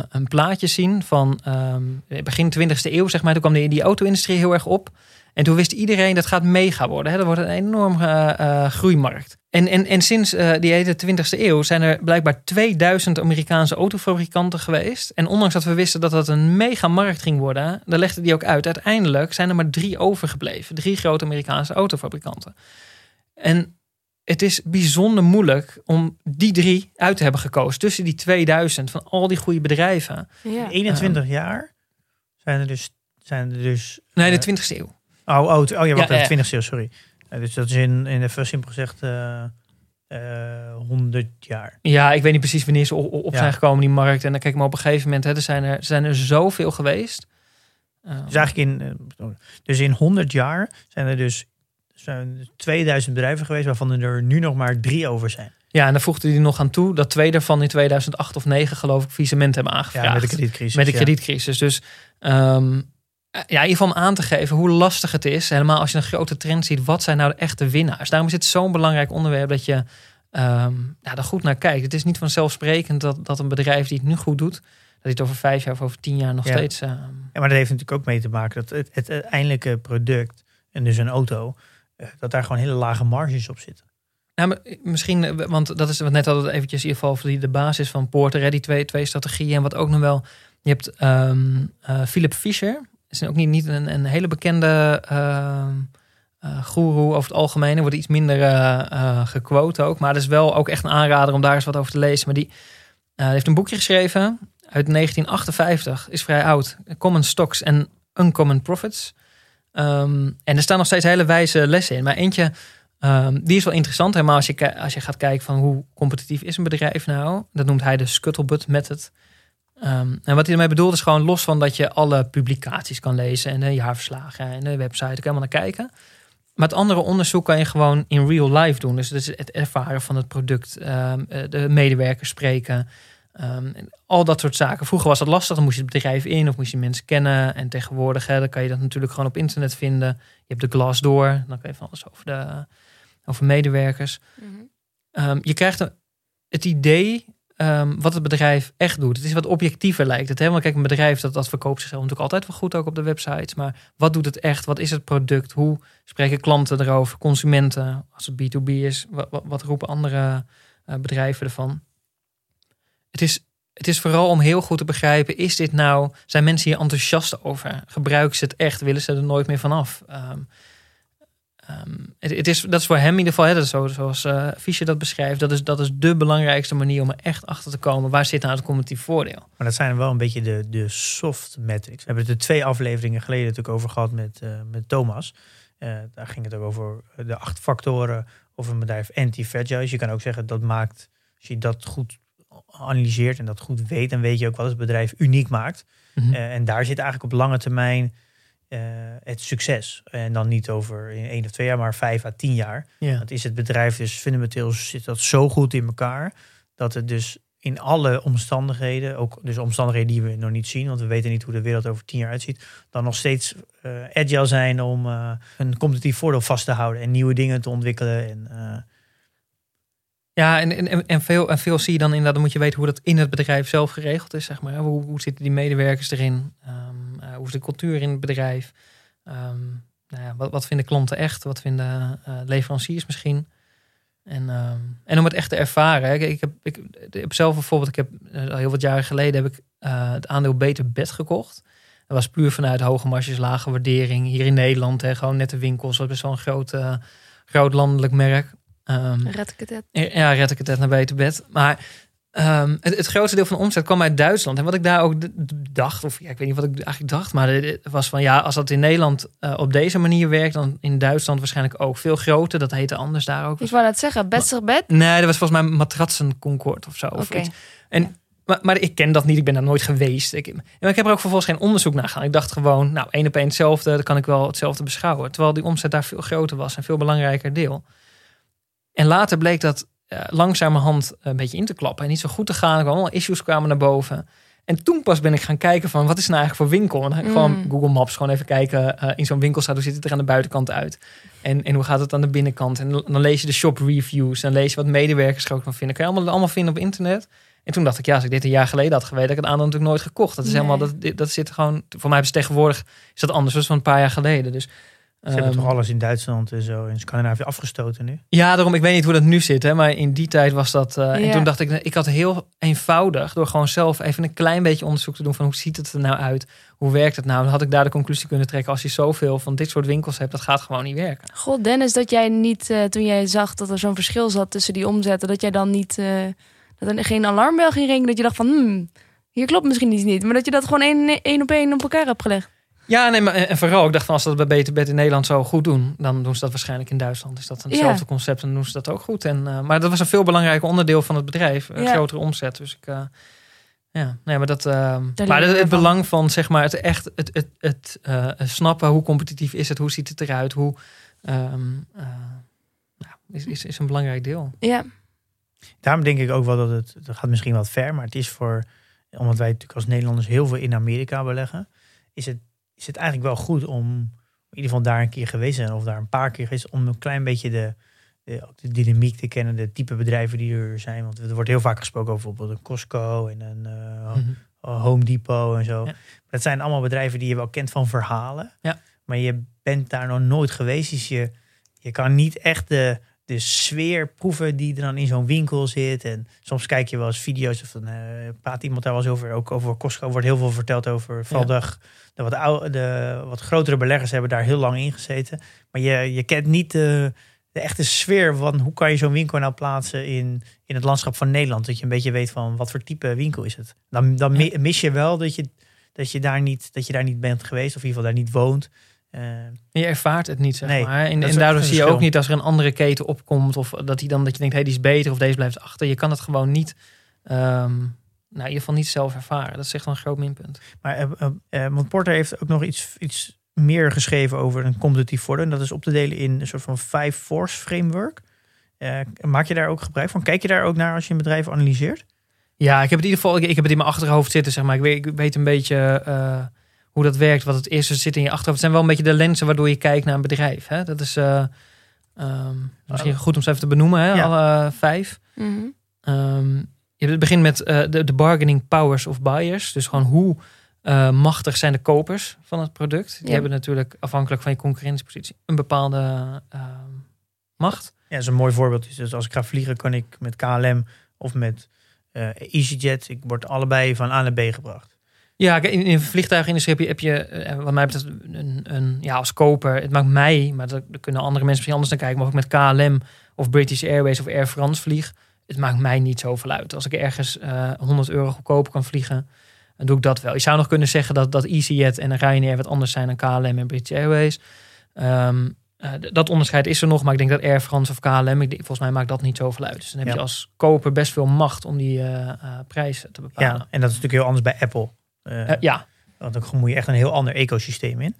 een plaatje zien van um, begin 20e eeuw, zeg maar. Toen kwam die, die auto-industrie heel erg op. En toen wist iedereen dat gaat mega worden. Hè? Dat wordt een enorme uh, groeimarkt. En, en, en sinds die hele 20e eeuw zijn er blijkbaar 2000 Amerikaanse autofabrikanten geweest. En ondanks dat we wisten dat dat een mega markt ging worden, daar legde die ook uit. Uiteindelijk zijn er maar drie overgebleven. Drie grote Amerikaanse autofabrikanten. En het is bijzonder moeilijk om die drie uit te hebben gekozen. Tussen die 2000 van al die goede bedrijven. Ja. 21 jaar zijn er dus. Zijn er dus nee, de 20ste eeuw. Oh, oh, oh ja, wat Ja, 20e eeuw, sorry. Dus dat is in, in even simpel gezegd uh, uh, 100 jaar. Ja, ik weet niet precies wanneer ze op, op Ja. zijn gekomen, die markt. En dan kijk maar op een gegeven moment, hè, er, zijn er, er zijn er zoveel geweest. Dus eigenlijk in, uh, dus in 100 jaar zijn er dus zijn 2000 bedrijven geweest, waarvan er nu nog maar drie over zijn. Ja, en dan voegde hij nog aan toe dat twee daarvan in 2008 of 9 geloof ik faillissement hebben aangevraagd. Ja, met de kredietcrisis. Met de ja. Dus um, ja, in ieder geval om aan te geven hoe lastig het is. Helemaal als je een grote trend ziet. Wat zijn nou de echte winnaars? Daarom is het zo'n belangrijk onderwerp dat je um, ja, er goed naar kijkt. Het is niet vanzelfsprekend dat, dat een bedrijf die het nu goed doet... dat hij het over vijf jaar of over tien jaar nog Ja. steeds... Uh, Ja, maar dat heeft natuurlijk ook mee te maken dat het, het uiteindelijke product, en dus een auto, eh, dat daar gewoon hele lage marges op zitten. Ja, maar misschien, eh, want dat is wat net al eventjes in ieder geval die, de basis van Porter, hè, die twee, twee strategieën. En wat ook nog wel, je hebt um, uh, Philip Fisher, is ook niet, niet een, een hele bekende uh, uh, goeroe over het algemeen. Er wordt iets minder uh, gequote ook, maar dat is wel ook echt een aanrader om daar eens wat over te lezen. Maar die heeft een boekje geschreven uit 1958, is vrij oud, Common Stocks and Uncommon Profits. Um, en er staan nog steeds hele wijze lessen in, maar eentje... Um, die is wel interessant, helemaal als je, als je gaat kijken van hoe competitief is een bedrijf nou. Dat noemt hij de scuttlebutt method. Um, en wat hij ermee bedoelt is gewoon los van dat je alle publicaties kan lezen en de jaarverslagen en de website, ook helemaal naar kijken. Maar het andere onderzoek kan je gewoon in real life doen. Dus het ervaren van het product, um, de medewerkers spreken, al dat soort zaken. Vroeger was dat lastig, dan moest je het bedrijf in of moest je mensen kennen. En tegenwoordig hè, dan kan je dat natuurlijk gewoon op internet vinden. Je hebt de Glassdoor, dan kan je van alles over de over medewerkers. Mhm. Je krijgt een, het idee um, wat het bedrijf echt doet. Het is wat objectiever lijkt het. Want kijk, een bedrijf dat, dat verkoopt zichzelf natuurlijk altijd wel goed ook op de websites. Maar wat doet het echt? Wat is het product? Hoe spreken klanten erover? Consumenten, als het B2B is. Wat, wat, roepen andere uh, bedrijven ervan? Het is, het is vooral om heel goed te begrijpen, is dit nou, zijn mensen hier enthousiast over? Gebruiken ze het echt? Willen ze er nooit meer vanaf? Um, Um, het, het, is, dat is voor hem in ieder geval, hè, dat is zo, zoals uh, Fischer dat beschrijft, dat is, dat is de belangrijkste manier om er echt achter te komen. Waar zit nou het competitief voordeel? Maar dat zijn wel een beetje de, de soft metrics. We hebben het er twee afleveringen geleden natuurlijk over gehad met, uh, met Thomas. Uh, daar ging het ook over de acht factoren of een bedrijf anti-fragile is. Je kan ook zeggen dat maakt, als je dat goed analyseert en dat goed weet, dan weet je ook wat het bedrijf uniek maakt. Mm -hmm. en daar zit eigenlijk op lange termijn het succes. En dan niet over in één of twee jaar, maar vijf à tien jaar. Ja. Dat is het bedrijf dus fundamenteel zit dat zo goed in elkaar dat het dus in alle omstandigheden, ook dus omstandigheden die we nog niet zien, want we weten niet hoe de wereld over tien jaar uitziet, dan nog steeds uh, agile zijn om uh, een competitief voordeel vast te houden en nieuwe dingen te ontwikkelen. En, uh, ja, en, en, en, veel, en veel zie je dan inderdaad, dan moet je weten hoe dat in het bedrijf zelf geregeld is, zeg maar. Hoe, hoe zitten die medewerkers erin? Um, hoe is de cultuur in het bedrijf? Um, nou ja, wat, wat vinden klanten echt? Wat vinden uh, leveranciers misschien? En, ehm, en om het echt te ervaren. hè. Ik, heb, ik, ik heb zelf bijvoorbeeld, ik heb eh, al heel wat jaren geleden heb ik eh, het aandeel Beter Bed gekocht. Dat was puur vanuit hoge marges, lage waardering. Hier in Nederland, hè, gewoon net de winkels. Dat is best wel een groot, eh, groot landelijk merk. Ehm, Red ik het net. ja, red ik het net naar Beter Bed. Maar ehm, het, het grootste deel van de omzet kwam uit Duitsland. En wat ik daar ook dacht, of ja, ik weet niet wat ik eigenlijk dacht, maar het was van ja, als dat in Nederland eh, op deze manier werkt, dan in Duitsland waarschijnlijk ook veel groter. Dat heette anders daar ook. Ik wou net zeggen, best bed. Nee, dat was volgens mij Matratsen Concord of zo. Of Oké. iets. En, maar, maar ik ken dat niet, ik ben daar nooit geweest. Ik, maar ik heb er ook vervolgens geen onderzoek naar gedaan. Ik dacht gewoon, nou, één op één hetzelfde, dan kan ik wel hetzelfde beschouwen. Terwijl die omzet daar veel groter was en veel belangrijker deel. En later bleek dat langzamerhand een beetje in te klappen en niet zo goed te gaan. Er kwamen allemaal issues kwamen naar boven. En toen pas ben ik gaan kijken van wat is nou eigenlijk voor winkel. En dan ga ik Mm. gewoon Google Maps gewoon even kijken eh, in zo'n winkel staat hoe ziet het er aan de buitenkant uit. En, en hoe gaat het aan de binnenkant. En dan lees je de shop reviews. Dan lees je wat medewerkers er ook van vinden. Kan je allemaal, allemaal vinden op internet. En toen dacht ik, ja, als ik dit een jaar geleden had geweten, had ik het aandeel natuurlijk nooit gekocht. Dat is Nee. helemaal, dat, dat zit gewoon, voor mij is het tegenwoordig, is dat anders. Van een paar jaar geleden. Dus, Ze hebben ehm, toch alles in Duitsland en zo in Scandinavië afgestoten nu? ja, daarom, ik weet niet hoe dat nu zit, hè, maar in die tijd was dat. eh, En toen dacht ik, ik had heel eenvoudig, door gewoon zelf even een klein beetje onderzoek te doen van hoe ziet het er nou uit? Hoe werkt het nou? Dan had ik daar de conclusie kunnen trekken, als je zoveel van dit soort winkels hebt, dat gaat gewoon niet werken. God, Dennis, dat jij niet, eh, toen jij zag dat er zo'n verschil zat tussen die omzetten, dat jij dan niet, eh, dat er geen alarmbel ging ringen, dat je dacht van, hmm, hier klopt misschien iets niet, maar dat je dat gewoon één, één op één op elkaar hebt gelegd. Ja, nee, maar en vooral, ik dacht van als ze dat bij Beter Bed in Nederland zo goed doen, dan doen ze dat waarschijnlijk in Duitsland. Is dat hetzelfde Ja. concept en dan doen ze dat ook goed. En, eh, maar dat was een veel belangrijker onderdeel van het bedrijf, een Ja. grotere omzet. Dus ik, eh, ja, nee, maar dat, eh, maar het, belang van zeg maar het echt, het, het, het eh, snappen hoe competitief is het, hoe ziet het eruit, hoe, ehm, eh, ja, is, is, is een belangrijk deel. Ja, Daarom denk ik ook wel dat het, dat gaat misschien wat ver, maar het is voor, omdat wij natuurlijk als Nederlanders heel veel in Amerika beleggen, is het, is het eigenlijk wel goed om in ieder geval daar een keer geweest te zijn of daar een paar keer geweest, om een klein beetje de, de, ook de dynamiek te kennen, de type bedrijven die er zijn. Want er wordt heel vaak gesproken over bijvoorbeeld een Costco en een eh, Mhm. Home Depot en zo. Ja. Dat zijn allemaal bedrijven die je wel kent van verhalen. Ja. Maar je bent daar nog nooit geweest. Dus je, je kan niet echt de, de sfeer proeven die er dan in zo'n winkel zit. En soms kijk je wel eens video's of dan eh, praat iemand daar wel eens over. Ook over Costco wordt heel veel verteld over. Vooral de, de, wat oude, de wat grotere beleggers hebben daar heel lang in gezeten. Maar je, je kent niet de, de echte sfeer van hoe kan je zo'n winkel nou plaatsen in, in het landschap van Nederland. Dat je een beetje weet van wat voor type winkel is het. Dan, dan mi- mis je wel dat je, dat, je daar niet, dat je daar niet bent geweest. Of in ieder geval daar niet woont. Eh, Je ervaart het niet, zeg Nee, maar. En, en daardoor zie je ook niet als er een andere keten opkomt. Of dat, die dan, dat je denkt, hey, die is beter of deze blijft achter. Je kan het gewoon niet, ehm, nou, in ieder geval niet zelf ervaren. Dat is echt wel een groot minpunt. Maar eh, eh, want Porter heeft ook nog iets, iets meer geschreven over een competitief voordeel. En dat is op te delen in een soort van five force framework. Maak je daar ook gebruik van? Kijk je daar ook naar als je een bedrijf analyseert? Ja, ik heb het in ieder geval, ik, ik heb het in mijn achterhoofd zitten, zeg maar. Ik weet, ik weet een beetje hoe dat werkt, wat het is. Het zit in je achterhoofd. Het zijn wel een beetje de lenzen waardoor je kijkt naar een bedrijf. Hè? Dat is eh, ehm, misschien goed om ze even te benoemen, hè? Ja. alle vijf. Mhm. Ehm, je begint met eh, de, de bargaining powers of buyers. Dus gewoon hoe eh, machtig zijn de kopers van het product. Die Ja. hebben natuurlijk afhankelijk van je concurrentiepositie een bepaalde ehm, macht. Ja, dat is een mooi voorbeeld. is Dus als ik ga vliegen, kan ik met KLM of met eh EasyJet. Ik word allebei van A naar B gebracht. Ja, in, in de vliegtuigindustrie heb je, heb je eh, wat mij betreft, een, een, ja, als koper. Het maakt mij, maar daar kunnen andere mensen misschien anders naar kijken. Maar ook met KLM of British Airways of Air France vlieg. Het maakt mij niet zoveel uit. Als ik ergens eh 100 euro goedkoper kan vliegen, dan doe ik dat wel. Je zou nog kunnen zeggen dat, dat EasyJet en Ryanair wat anders zijn dan KLM en British Airways. Ehm, eh, dat onderscheid is er nog, maar ik denk dat Air France of KLM, ik volgens mij maakt dat niet zoveel uit. Dus dan heb Ja. je als koper best veel macht om die eh eh, prijzen te bepalen. Ja, en dat is natuurlijk heel anders bij Apple. Eh, Eh, ja. Want dan moet je echt een heel ander ecosysteem in.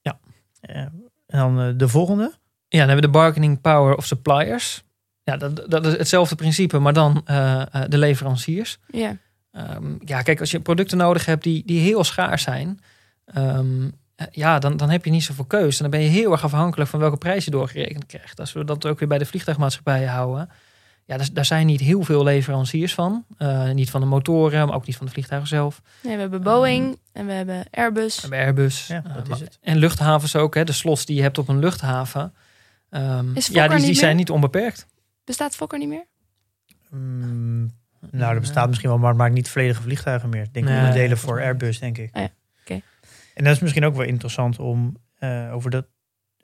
Ja. Eh, en dan eh, de volgende. Ja, dan hebben we de bargaining power of suppliers. Ja, dat, dat is hetzelfde principe, maar dan eh, eh, de leveranciers. ja. Ehm, ja, kijk, als je producten nodig hebt die, die heel schaars zijn, ehm, eh, ja, dan, dan heb je niet zoveel keus. En dan ben je heel erg afhankelijk van welke prijs je doorgerekend krijgt. Als we dat ook weer bij de vliegtuigmaatschappijen houden. Ja, daar, daar zijn niet heel veel leveranciers van. Eh, niet van de motoren, maar ook niet van de vliegtuigen zelf. Nee, we hebben Boeing en we hebben Airbus. We hebben Airbus. Ja, eh, dat is maar- het. En luchthavens ook, hè, de slots die je hebt op een luchthaven. ehm, Is ja, die, die niet zijn meer? niet onbeperkt. Bestaat Fokker niet meer? Nou, dat bestaat misschien wel, maar het maakt niet volledige vliegtuigen meer. Ik denk Nee, onderdelen voor. Airbus, denk ik. Oh ja, oké. En dat is misschien ook wel interessant om eh, over dat.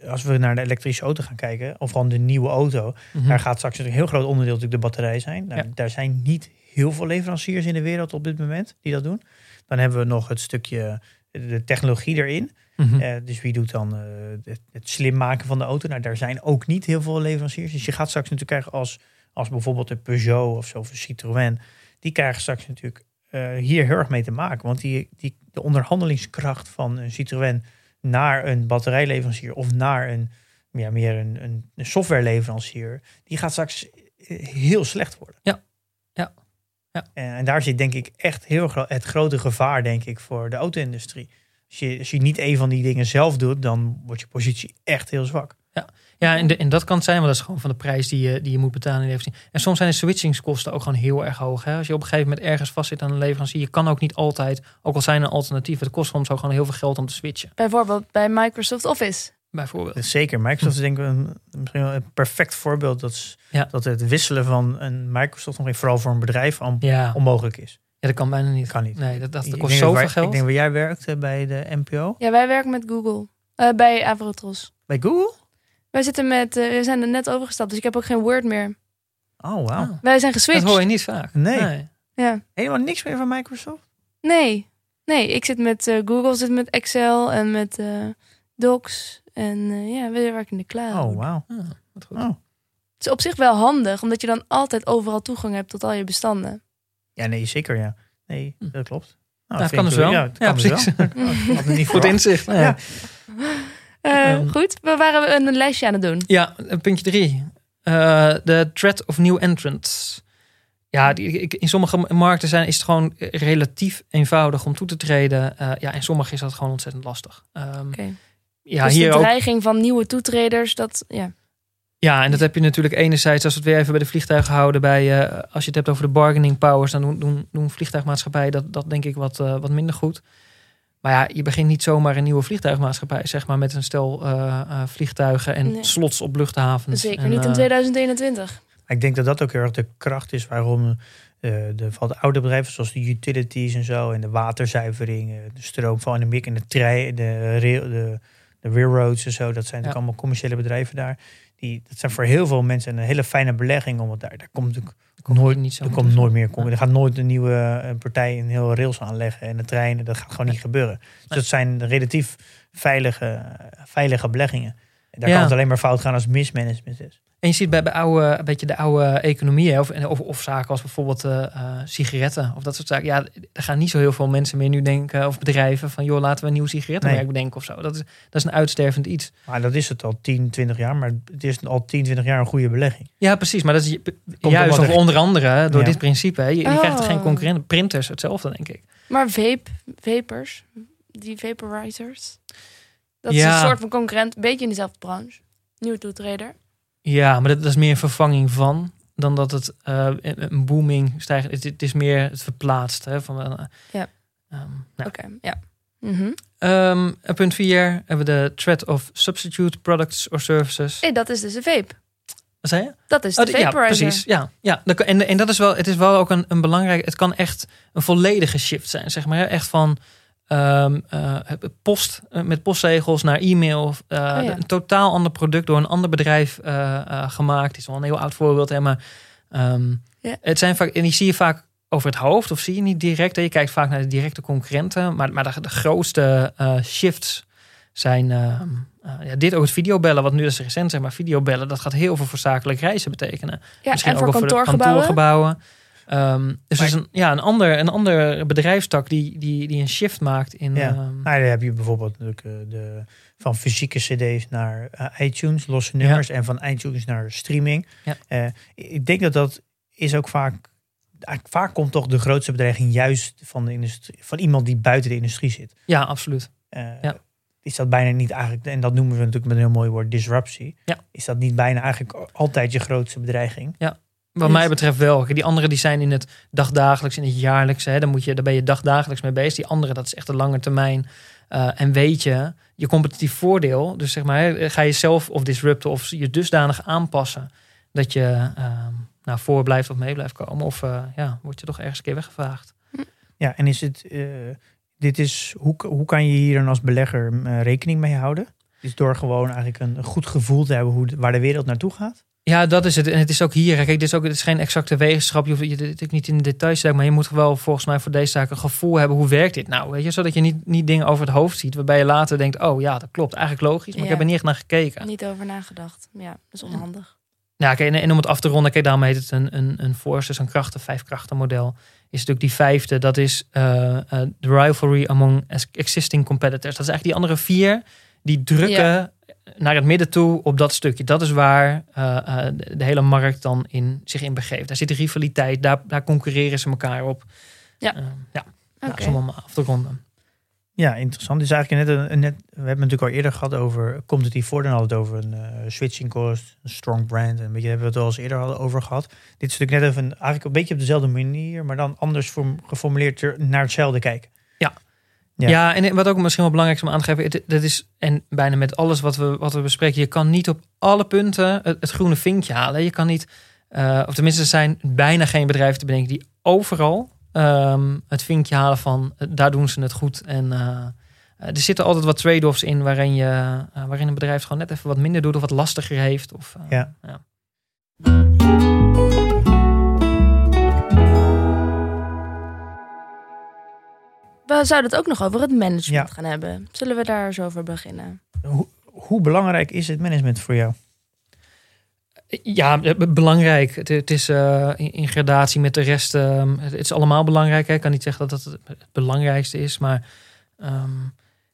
Als we naar de elektrische auto gaan kijken, of gewoon de nieuwe auto, Mhm. daar gaat straks een heel groot onderdeel natuurlijk de batterij zijn. Nou, Ja. Daar zijn niet heel veel leveranciers in de wereld op dit moment die dat doen. Dan hebben we nog het stukje de technologie erin. Mhm. Eh, dus wie doet dan eh, het, het slim maken van de auto? Nou, daar zijn ook niet heel veel leveranciers. Dus je gaat straks natuurlijk krijgen als, als bijvoorbeeld een Peugeot of zo, of Citroën. Die krijgen straks natuurlijk eh, hier heel erg mee te maken. Want die, die, de onderhandelingskracht van een Citroën naar een batterijleverancier of naar een, ja, meer een, een, een softwareleverancier, die gaat straks eh, heel slecht worden. Ja. Ja. Ja. En, en daar zit denk ik echt heel gro- het grote gevaar, denk ik, voor de auto-industrie. Als je, als je niet een van die dingen zelf doet, dan wordt je positie echt heel zwak. Ja, en, de, en dat kan het zijn, want dat is gewoon van de prijs die je, die je moet betalen in de. En soms zijn de switchingskosten ook gewoon heel erg hoog. Hè? Als je op een gegeven moment ergens vastzit aan een leverancier, je kan ook niet altijd, ook al zijn er alternatieven, het kost soms ook gewoon heel veel geld om te switchen, Bijvoorbeeld bij Microsoft Office. bijvoorbeeld. Zeker, Microsoft is denk ik een, misschien wel een perfect voorbeeld dat, is- Ja. dat het wisselen van een Microsoft, nog vooral voor een bedrijf, on- Ja, onmogelijk is. ja dat kan bijna niet. Dat kan niet. Nee, dat, dat, Ik dat kost zoveel waar- geld. Ik denk waar jij werkte bij de NPO. Ja, wij werken met Google. Eh, bij Avrotros. Bij Google? Wij zitten met, eh, we zijn er net overgestapt, dus ik heb ook geen Word meer. Oh, wauw. Ah. Wij zijn dat geswitcht. hoor je niet vaak. Nee. Ja. Helemaal niks meer van Microsoft? Nee. Nee, ik zit met eh, Google, zit met Excel en met eh, Docs. En eh, ja, we werken in de cloud. Oh, wauw. Ah, wat goed. Oh. Het is op zich wel handig, omdat je dan altijd overal toegang hebt tot al je bestanden. Ja, nee, zeker ja. Nee, Hm. dat klopt. Ja, Nou, het kan dus wel. Ja, Ja, kan dus precies. wel. Oh, ik had het niet Goed inzicht. Ja. Ja. Eh, Ehm. goed, we waren een lijstje aan het doen. Ja, puntje drie. Eh, De threat of new entrants. Ja, die, in sommige markten zijn, is het gewoon relatief eenvoudig om toe te treden. Eh, ja, in sommige is dat gewoon ontzettend lastig. Oké. Ja, dus hier de ook. dreiging van nieuwe toetreders, dat ja. Ja, en dat heb je natuurlijk enerzijds, als we het weer even bij de vliegtuigen houden, bij, als je het hebt over de bargaining powers, dan doen, doen, doen vliegtuigmaatschappijen dat, dat denk ik wat, wat minder goed. Maar ja, je begint niet zomaar een nieuwe vliegtuigmaatschappij, zeg maar, met een stel eh, eh, vliegtuigen en Nee. slots op luchthavens. zeker En, niet in eh, 2021. Maar ik denk dat dat ook heel erg de kracht is waarom eh, de, van de oude bedrijven zoals de utilities en zo en de waterzuivering, eh, de stroom van de mik en de trein, de, rail, de, de railroads en zo, dat zijn natuurlijk allemaal commerciële bedrijven daar. Die, dat zijn voor heel veel mensen een hele fijne belegging, omdat daar, daar komt natuurlijk komt nooit, niet zo er komt nooit meer komen. Er gaat nooit een nieuwe eh, partij een heel rails aanleggen en de treinen, dat gaat gewoon niet gebeuren. Dus dat zijn relatief veilige, veilige beleggingen. En daar Ja. kan het alleen maar fout gaan als mismanagement is. En je ziet bij, bij oude, een beetje de oude economieën, of, of, of zaken als bijvoorbeeld eh, eh, sigaretten of dat soort zaken. Ja, er gaan niet zo heel veel mensen meer nu denken, of bedrijven, van joh, laten we een nieuw sigarettenmerk Nee. bedenken of zo. Dat is, dat is een uitstervend iets. Maar dat is het al 10, 20 jaar. Maar het is al 10, 20 jaar een goede belegging. Ja, precies. Maar dat is omdat juist of er- onder andere door Ja. dit principe. hè. Je, je Oh. krijgt er geen concurrenten. Printers, hetzelfde denk ik. Maar vape, vapers, die vaporizers, dat is een soort van concurrent, een beetje in dezelfde branche. Nieuwe toetreder. Ja, maar dat, dat is meer een vervanging van dan dat het eh, een, booming stijgt. Het, het is meer het verplaatst. Hè, van, eh, Ja. ehm, nou. Oké, ja. Ehm, punt 4 hebben we de threat of substitute products or services. Hey, dat is dus een vape. Wat zei je? Dat is de Oh, ja, vaporizer. precies. Ja, ja. En, en dat is wel, het is wel ook een, een belangrijk. Het kan echt een volledige shift zijn, zeg maar. Echt van ehm, eh, post eh, met postzegels naar e-mail. eh, Oh ja. Een totaal ander product door een ander bedrijf gemaakt. Is wel een heel oud voorbeeld, hè, maar ehm, Ja. het zijn vaak en die zie je vaak over het hoofd of zie je niet direct. hè. Je kijkt vaak naar de directe concurrenten, maar, maar de, de grootste shifts zijn ehm, eh, ja, dit ook het videobellen, wat nu is recent zeg maar videobellen, dat gaat heel veel voor zakelijk reizen betekenen. Ja, Misschien en voor ook kantoorgebouwen. de kantoorgebouwen. Ehm, dus is een, ja, een, ander, een ander bedrijfstak die, die, die een shift maakt in. Ja. Nou, dan heb je bijvoorbeeld natuurlijk, eh, de, van fysieke cd's naar eh, iTunes, losse nummers. En van iTunes naar streaming. Ja. Eh, ik denk dat dat is ook vaak... Vaak komt toch de grootste bedreiging juist van, de industrie, van iemand die buiten de industrie zit. ja, absoluut. Ja. Is dat bijna niet eigenlijk, en dat noemen we natuurlijk met een heel mooi woord, disruptie. Ja. Is dat niet bijna eigenlijk altijd je grootste bedreiging? Wat Yes. mij betreft wel. Die andere die zijn in het dagdagelijks, in het jaarlijkse. Hè, dan, moet je, daar ben je dagdagelijks mee bezig. Die andere, dat is echt een lange termijn. Eh, en weet je, je competitief voordeel. Dus zeg maar, ga je zelf of disrupten of je dusdanig aanpassen. dat je ehm, nou, voor blijft of mee blijft komen. Of eh, ja, word je toch ergens een keer weggevaagd. Ja, en is het, eh, dit is, hoe, hoe kan je hier dan als belegger rekening mee houden? Is door gewoon eigenlijk een, een goed gevoel te hebben hoe, de- waar de wereld naartoe gaat? Ja, dat is het. En het is ook hier. Kijk, dit is, ook, het is geen exacte wetenschap. Je hoeft je dit niet in de details te zeggen. Maar je moet wel volgens mij voor deze zaak een gevoel hebben. Hoe werkt dit nou? Weet je? Zodat je niet, niet dingen over het hoofd ziet. Waarbij je later denkt, oh ja, dat klopt. Eigenlijk logisch. Maar ik heb er niet echt naar gekeken. Niet over nagedacht. Ja, dat is onhandig. Ja, kijk, en, en om het af te ronden. Kijk, daarom heet het een, een, een force. Dus een krachten, vijf krachten model. Is natuurlijk die vijfde. Dat is the rivalry among ex- existing competitors. Dat is eigenlijk die andere vier. Die drukken Ja. Naar het midden toe op dat stukje. Dat is waar eh, eh, de, de hele markt dan in, zich in begeeft. Daar zit rivaliteit. Daar, daar concurreren ze elkaar op. Ja. Eh, ja. Nou, zo om af te ronden. Ja, interessant. Dus eigenlijk net, een, net, we hebben het natuurlijk al eerder gehad over competitief voordeel. Hadden het over een eh, switching cost, een strong brand. En een beetje hebben we het al eens eerder hadden over gehad. Dit is natuurlijk net even een- eigenlijk een beetje op dezelfde manier, maar dan anders geformuleerd er naar hetzelfde kijken. Ja. Ja. en wat ook misschien wel belangrijk is om aan te geven, dat is en bijna met alles wat we, wat we bespreken, je kan niet op alle punten het, het groene vinkje halen. Je kan niet, eh, of tenminste, er zijn bijna geen bedrijven te bedenken die overal ehm, het vinkje halen van eh, daar doen ze het goed. En eh, er zitten altijd wat trade-offs in waarin, je, waarin een bedrijf gewoon net even wat minder doet of wat lastiger heeft. Of, Ja. ja. We zouden het ook nog over het management Ja. gaan hebben. Zullen we daar zo over beginnen? Hoe, hoe belangrijk is het management voor jou? Ja, eh, be- belangrijk. Het, het is eh, in, gradatie met de rest. ehm, het, het is allemaal belangrijk. hè. Ik kan niet zeggen dat het het belangrijkste is, maar ehm,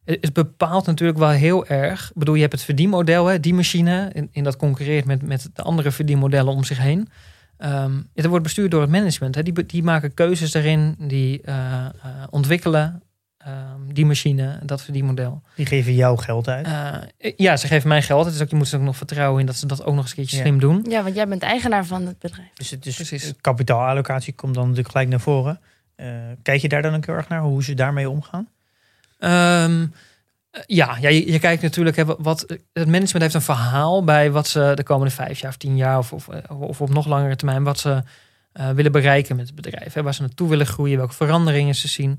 het, het bepaalt natuurlijk wel heel erg. Ik bedoel, je hebt het verdienmodel, hè, die machine, en, en dat concurreert met, met de andere verdienmodellen om zich heen. Ehm het wordt bestuurd door het management. Hè. Die, die maken keuzes daarin, die eh, eh, ontwikkelen ehm, die machine, dat verdienmodel. Die geven jou geld uit. Eh, ja, ze geven mij geld. Het is ook, je moet ze ook nog vertrouwen in dat ze dat ook nog eens een keertje Ja. slim doen. Ja, want jij bent eigenaar van het bedrijf. Dus het is precies. kapitaalallocatie komt dan natuurlijk gelijk naar voren. Eh, kijk je daar dan ook heel erg naar hoe ze daarmee omgaan? Ehm, eh, ja, ja je, je kijkt natuurlijk, hè, wat, het management heeft een verhaal bij wat ze de komende vijf jaar of tien jaar of, of, eh, of op nog langere termijn, wat ze eh, willen bereiken met het bedrijf. Hè, waar ze naartoe willen groeien, welke veranderingen ze zien.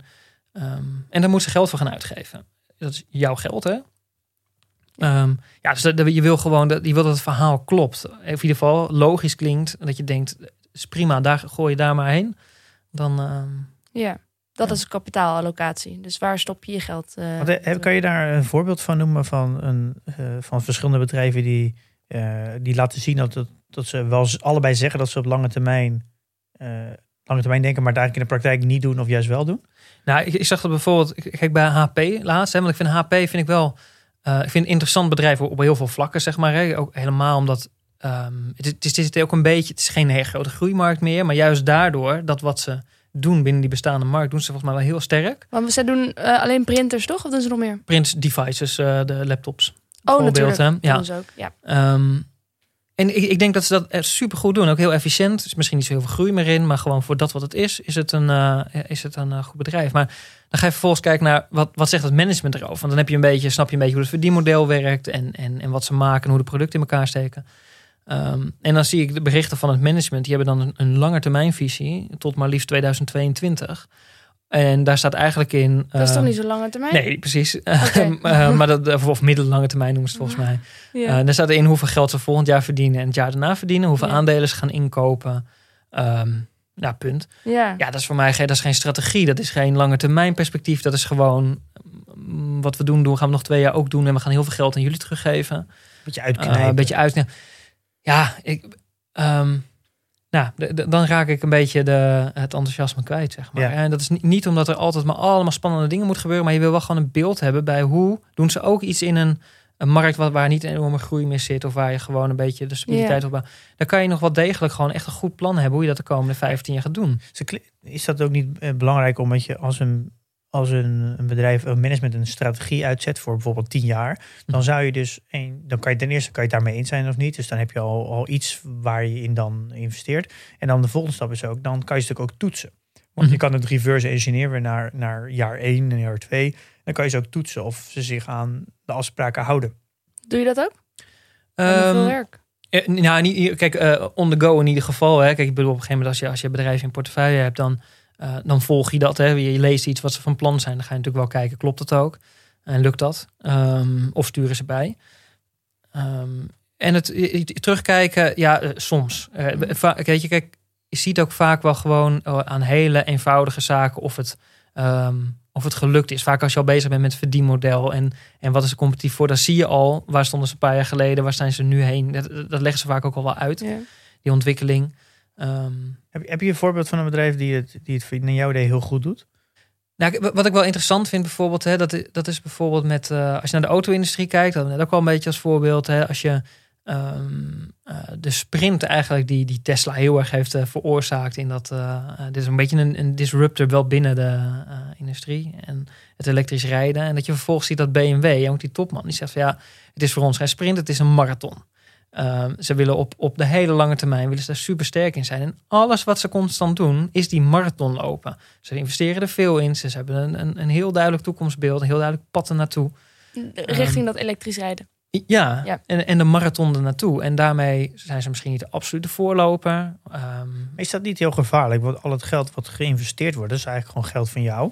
Ehm, en daar moeten ze geld voor gaan uitgeven. Dat is jouw geld, hè? Ehm, ja, dus dat, je wil gewoon dat, je wil dat het verhaal klopt. Of in ieder geval logisch klinkt. Dat je denkt, is prima, daar gooi je daar maar heen. Dan, ehm, Ja, dat Ja. is kapitaalallocatie. Dus waar stop je je geld? eh, Want, eh, kan je daar een voorbeeld van noemen van, een, eh, van verschillende bedrijven die, eh, die laten zien dat, het, dat ze wel allebei zeggen dat ze op lange termijn, eh, lange termijn denken, maar het eigenlijk in de praktijk niet doen of juist wel doen? Nou, ik, ik zag dat bijvoorbeeld, kijk bij HP laatst, hè, want ik vind HP vind ik wel, eh, ik vind een interessant bedrijf op heel veel vlakken, zeg maar. Hè. Ook helemaal omdat ehm, het, is- het, is, het is ook een beetje, het is geen hele grote groeimarkt meer, maar juist daardoor dat wat ze doen binnen die bestaande markt, doen ze volgens mij wel heel sterk. Want ze doen eh, alleen printers, toch? Of doen ze nog meer? Print devices, eh, de laptops. Oh, natuurlijk. hè? Ja. doen ze ook. Ja. Ehm, en ik, ik denk dat ze dat super goed doen. Ook heel efficiënt. Er is misschien niet zo heel veel groei meer in. Maar gewoon voor dat wat het is, is het een, eh, is het een goed bedrijf. Maar dan ga je vervolgens kijken naar wat, wat zegt het management erover. Want dan heb je een beetje, snap je een beetje hoe het verdienmodel werkt. En, en, en wat ze maken en hoe de producten in elkaar steken. Ehm, en dan zie ik de berichten van het management. Die hebben dan een, een langetermijnvisie tot maar liefst 2022. En daar staat eigenlijk in... Dat is toch ehm, niet zo lange termijn? Nee, precies. Oké. (laughs) (laughs) Eh, maar dat, of of middellange termijn noemen ze het volgens mij. Ja. Eh, daar staat in hoeveel geld ze volgend jaar verdienen en het jaar daarna verdienen. Hoeveel Ja. aandelen ze gaan inkopen. Ehm ja, punt. ja. Ja, dat is voor mij geen, dat is geen strategie. Dat is geen lange termijn perspectief. Dat is gewoon mm, wat we doen, doen, gaan we nog twee jaar ook doen. En we gaan heel veel geld aan jullie teruggeven. Beetje Eh, uitknijpen. een beetje uit. Ja, ik, ehm, nou, de- de- dan raak ik een beetje de, het enthousiasme kwijt, zeg maar. Ja. En dat is niet, niet omdat er altijd maar allemaal spannende dingen moet gebeuren, maar je wil wel gewoon een beeld hebben bij hoe doen ze ook iets in een, een markt waar, waar niet een enorme groei meer zit, of waar je gewoon een beetje de stabiliteit Ja. op. Dan kan je nog wel degelijk gewoon echt een goed plan hebben hoe je dat de komende 15 jaar gaat doen. Is dat ook niet eh, belangrijk omdat je als een, als een, een bedrijf, een management een strategie uitzet voor bijvoorbeeld tien jaar, dan zou je dus, een, dan kan je ten eerste kan je daarmee eens zijn of niet. Dus dan heb je al, al iets waar je in dan investeert. En dan de volgende stap is ook, dan kan je het ook toetsen. Want je Mhm. kan het reverse engineer weer naar, naar jaar 1 en jaar 2. Dan kan je ze ook toetsen of ze zich aan de afspraken houden. Doe je dat ook? Ehm, veel werk. Eh, nou, niet, kijk, eh, on the go in ieder geval. Hè. Kijk, ik bedoel, op een gegeven moment als je, als je bedrijf in portefeuille hebt, dan, eh, dan volg je dat. Hè. Je, leest iets wat ze van plan zijn. Dan ga je natuurlijk wel kijken, klopt dat ook? En lukt dat? Ehm, of sturen ze bij? Ehm, en het terugkijken, ja, eh, soms. Eh, weet je, kijk, je ziet ook vaak wel gewoon eh, aan hele eenvoudige zaken of het, ehm, of het gelukt is. Vaak als je al bezig bent met het verdienmodel en, en wat is er competitief voor, dan zie je al waar stonden ze een paar jaar geleden, waar zijn ze nu heen. Dat, dat leggen ze vaak ook al wel uit, Ja. die ontwikkeling. Ehm, Heb, heb je een voorbeeld van een bedrijf die het, die het naar jouw idee heel goed doet? Nou, wat ik wel interessant vind bijvoorbeeld, hè, dat, dat is bijvoorbeeld met, eh, als je naar de auto-industrie kijkt, dat net ook al een beetje als voorbeeld, hè, als je ehm, eh, de sprint eigenlijk die, die Tesla heel erg heeft eh, veroorzaakt in dat, dit is een beetje een, een disruptor wel binnen de industrie en het elektrisch rijden. En dat je vervolgens ziet dat BMW, ook die topman, die zegt van ja, het is voor ons geen sprint, het is een marathon. Ehm, ze willen op, op de hele lange termijn willen ze daar super sterk in zijn. En alles wat ze constant doen, is die marathon lopen. Ze investeren er veel in. Ze hebben een, een, een heel duidelijk toekomstbeeld, een heel duidelijk pad ernaartoe. Richting dat elektrisch rijden. Ja, Ja. En, en de marathon er naartoe. En daarmee zijn ze misschien niet de absolute voorloper. Ehm, Is dat niet heel gevaarlijk? Want al het geld wat geïnvesteerd wordt, is eigenlijk gewoon geld van jou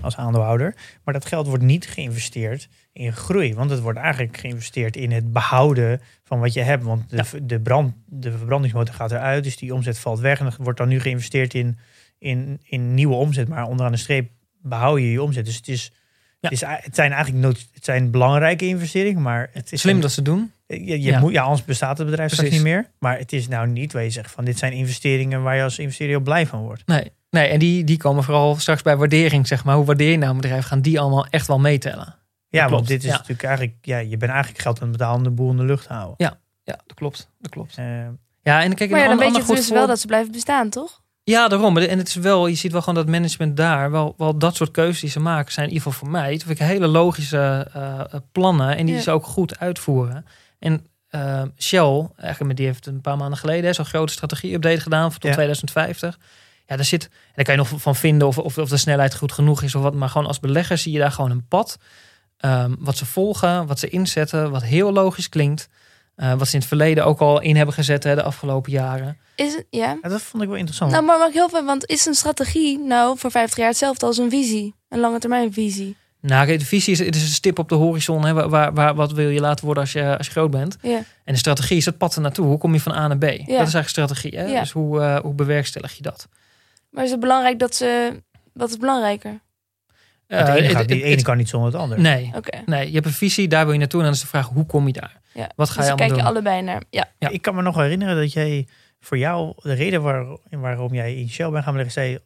als aandeelhouder. Maar dat geld wordt niet geïnvesteerd in groei. Want het wordt eigenlijk geïnvesteerd in het behouden van wat je hebt. Want de, de, brand, de verbrandingsmotor gaat eruit, dus die omzet valt weg. En wordt dan nu geïnvesteerd in, in, in nieuwe omzet. Maar onderaan de streep behoud je je omzet. Dus het, is, Ja. het, is, het zijn eigenlijk nood, het zijn belangrijke investeringen. Maar het is slim een- dat ze doen. je, je Ja. Moet, ja, anders bestaat het bedrijf straks niet meer. Maar het is nou niet waar je zegt van dit zijn investeringen waar je als investeerder blij van wordt. Nee, nee en die, die komen vooral straks bij waardering, zeg maar. Hoe waardeer je nou een bedrijf? Gaan die allemaal echt wel meetellen? Ja, want dit is ja. natuurlijk eigenlijk, ja, je bent eigenlijk geld aan het betalen om de boel in de lucht te houden. Ja, dat klopt. Dat klopt. Eh, Ja, en kijk, Maar ja, een dan weet je dus wel dat ze blijven bestaan, toch? Ja, daarom. En het is wel, je ziet wel gewoon dat management daar, wel, wel dat soort keuzes die ze maken, zijn in ieder geval voor mij, dat vind ik hele logische eh, eh, plannen en die Ja. ze ook goed uitvoeren. En Shell, eigenlijk, die heeft een paar maanden geleden zo'n grote strategie-update gedaan voor tot Ja. 2050. Ja, daar zit, en daar kan je nog van vinden of, of, of de snelheid goed genoeg is of wat, maar gewoon als belegger zie je daar gewoon een pad. ehm, wat ze volgen, wat ze inzetten, wat heel logisch klinkt. eh, wat ze in het verleden ook al in hebben gezet hè, de afgelopen jaren. Is het, ja. ja, dat vond ik wel interessant. Nou, maar mag ik heel veel, want is een strategie nou voor 50 jaar hetzelfde als een visie? Een lange termijn visie. Nou, kijk, de visie is, het is een stip op de horizon. Hè, waar, waar, wat wil je laten worden als je, als je groot bent? Ja. En de strategie is het pad ernaartoe. Hoe kom je van A naar B? Dat is eigenlijk strategie. Hè? Ja. Dus hoe, eh, hoe bewerkstellig je dat? Maar is het belangrijk dat ze... Wat is belangrijker? het ene, Eh, gaat, het- die het- ene het- kan niet zonder het ander. Nee, Oké. nee, je hebt een visie, daar wil je naartoe. En dan is de vraag, hoe kom je daar? Ja. Wat ga Dus je allemaal kijk je doen? allebei naar... Ja. Ja. Ik kan me nog herinneren dat jij voor jou, de reden waar, waarom jij in Shell bent gaan beleggen, zei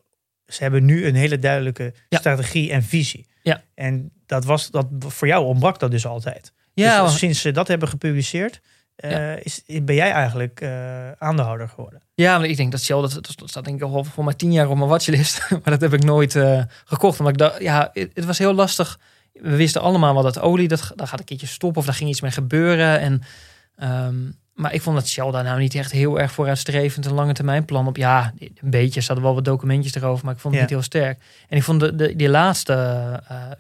ze hebben nu een hele duidelijke Ja. strategie en visie. Ja. En dat was, dat, voor jou ontbrak dat dus altijd. Ja, dus sinds ze dat hebben gepubliceerd, eh, is, ben jij eigenlijk eh, aandeelhouder geworden. ja, ik denk dat Shell, dat, dat staat denk ik al voor mij tien jaar op mijn watchlist. (laughs) maar dat heb ik nooit eh, gekocht. Omdat ik dacht, ja, het, het was heel lastig. We wisten allemaal wel dat olie, dat, dat gaat een keertje stoppen. Of daar ging iets mee gebeuren. En, ehm, maar ik vond dat Shell daar nou niet echt heel erg vooruitstrevend een lange termijn plan op. Ja, een beetje. Er hadden wel wat documentjes erover, maar ik vond het Ja. niet heel sterk. En ik vond de, de, die laatste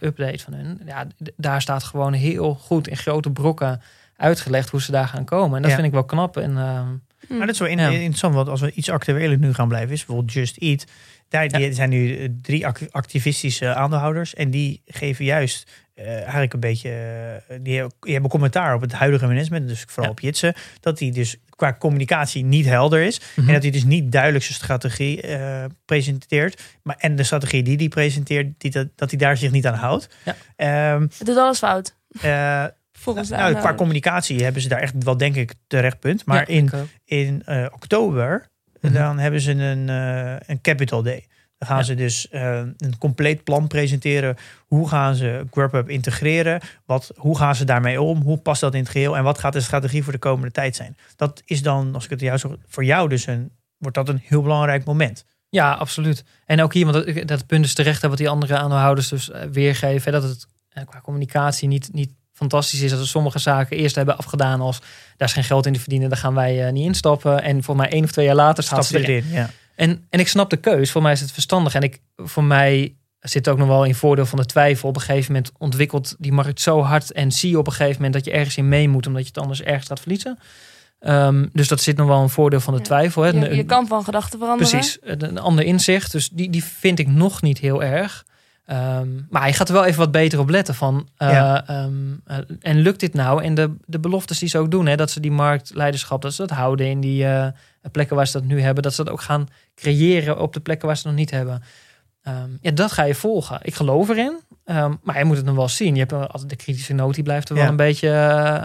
update van hun, ja, daar staat gewoon heel goed in grote brokken uitgelegd hoe ze daar gaan komen. En dat Ja. vind ik wel knap. En, ehm, Hm. Maar dat is wel in- Ja. interessant, want als we iets actueler nu gaan blijven, is bijvoorbeeld Just Eat. Daar die zijn nu eh, drie ac- activistische aandeelhouders en die geven juist eh, eigenlijk een beetje, eh, die, hebben- die hebben commentaar op het huidige management, dus vooral Ja. op Jitsen, dat die dus qua communicatie niet helder is Mhm. en dat hij dus niet duidelijk zijn strategie eh, presenteert, maar en de strategie die hij presenteert, die, dat, dat hij daar zich niet aan houdt. Ja. Ehm, Het doet alles fout. Eh, Volgens nou, qua aanhouders. communicatie hebben ze daar echt wel, denk ik, terecht punt. Maar ja, in in eh, oktober, Mhm. dan hebben ze een, eh, een Capital Day. Dan gaan Ja. ze dus eh, een compleet plan presenteren. Hoe gaan ze Grubhub integreren? Wat, hoe gaan ze daarmee om? Hoe past dat in het geheel? En wat gaat de strategie voor de komende tijd zijn? Dat is dan, als ik het jou zo voor jou dus een, wordt dat een heel belangrijk moment. Ja, absoluut. En ook hier, want dat, dat punt is terecht hè, wat die andere aandeelhouders dus eh, weergeven. Hè, dat het eh, qua communicatie niet, niet fantastisch is. Dat we sommige zaken eerst hebben afgedaan als daar is geen geld in te verdienen, daar gaan wij eh, niet instappen. En voor mij één of twee jaar later staat Stap ze erin. erin. Ja. En, en ik snap de keus. Voor mij is het verstandig. En ik, voor mij zit ook nog wel in voordeel van de twijfel. Op een gegeven moment ontwikkelt die markt zo hard. En zie je op een gegeven moment dat je ergens in mee moet. Omdat je het anders ergens gaat verliezen. Ehm, dus dat zit nog wel een voordeel van de Ja. twijfel. Hè. Je kan van gedachten veranderen. Precies, een, een ander inzicht. Dus die, die vind ik nog niet heel erg. Ehm, maar je gaat er wel even wat beter op letten van. eh, Ja. ehm, eh, en lukt dit nou? En de, de beloftes die ze ook doen, hè, dat ze die marktleiderschap, dat ze dat houden in die eh, plekken waar ze dat nu hebben, dat ze dat ook gaan creëren op de plekken waar ze het nog niet hebben. Ehm, ja, dat ga je volgen. Ik geloof erin, maar je moet het nog wel zien. Je hebt altijd de kritische noot, die blijft er wel Ja. een beetje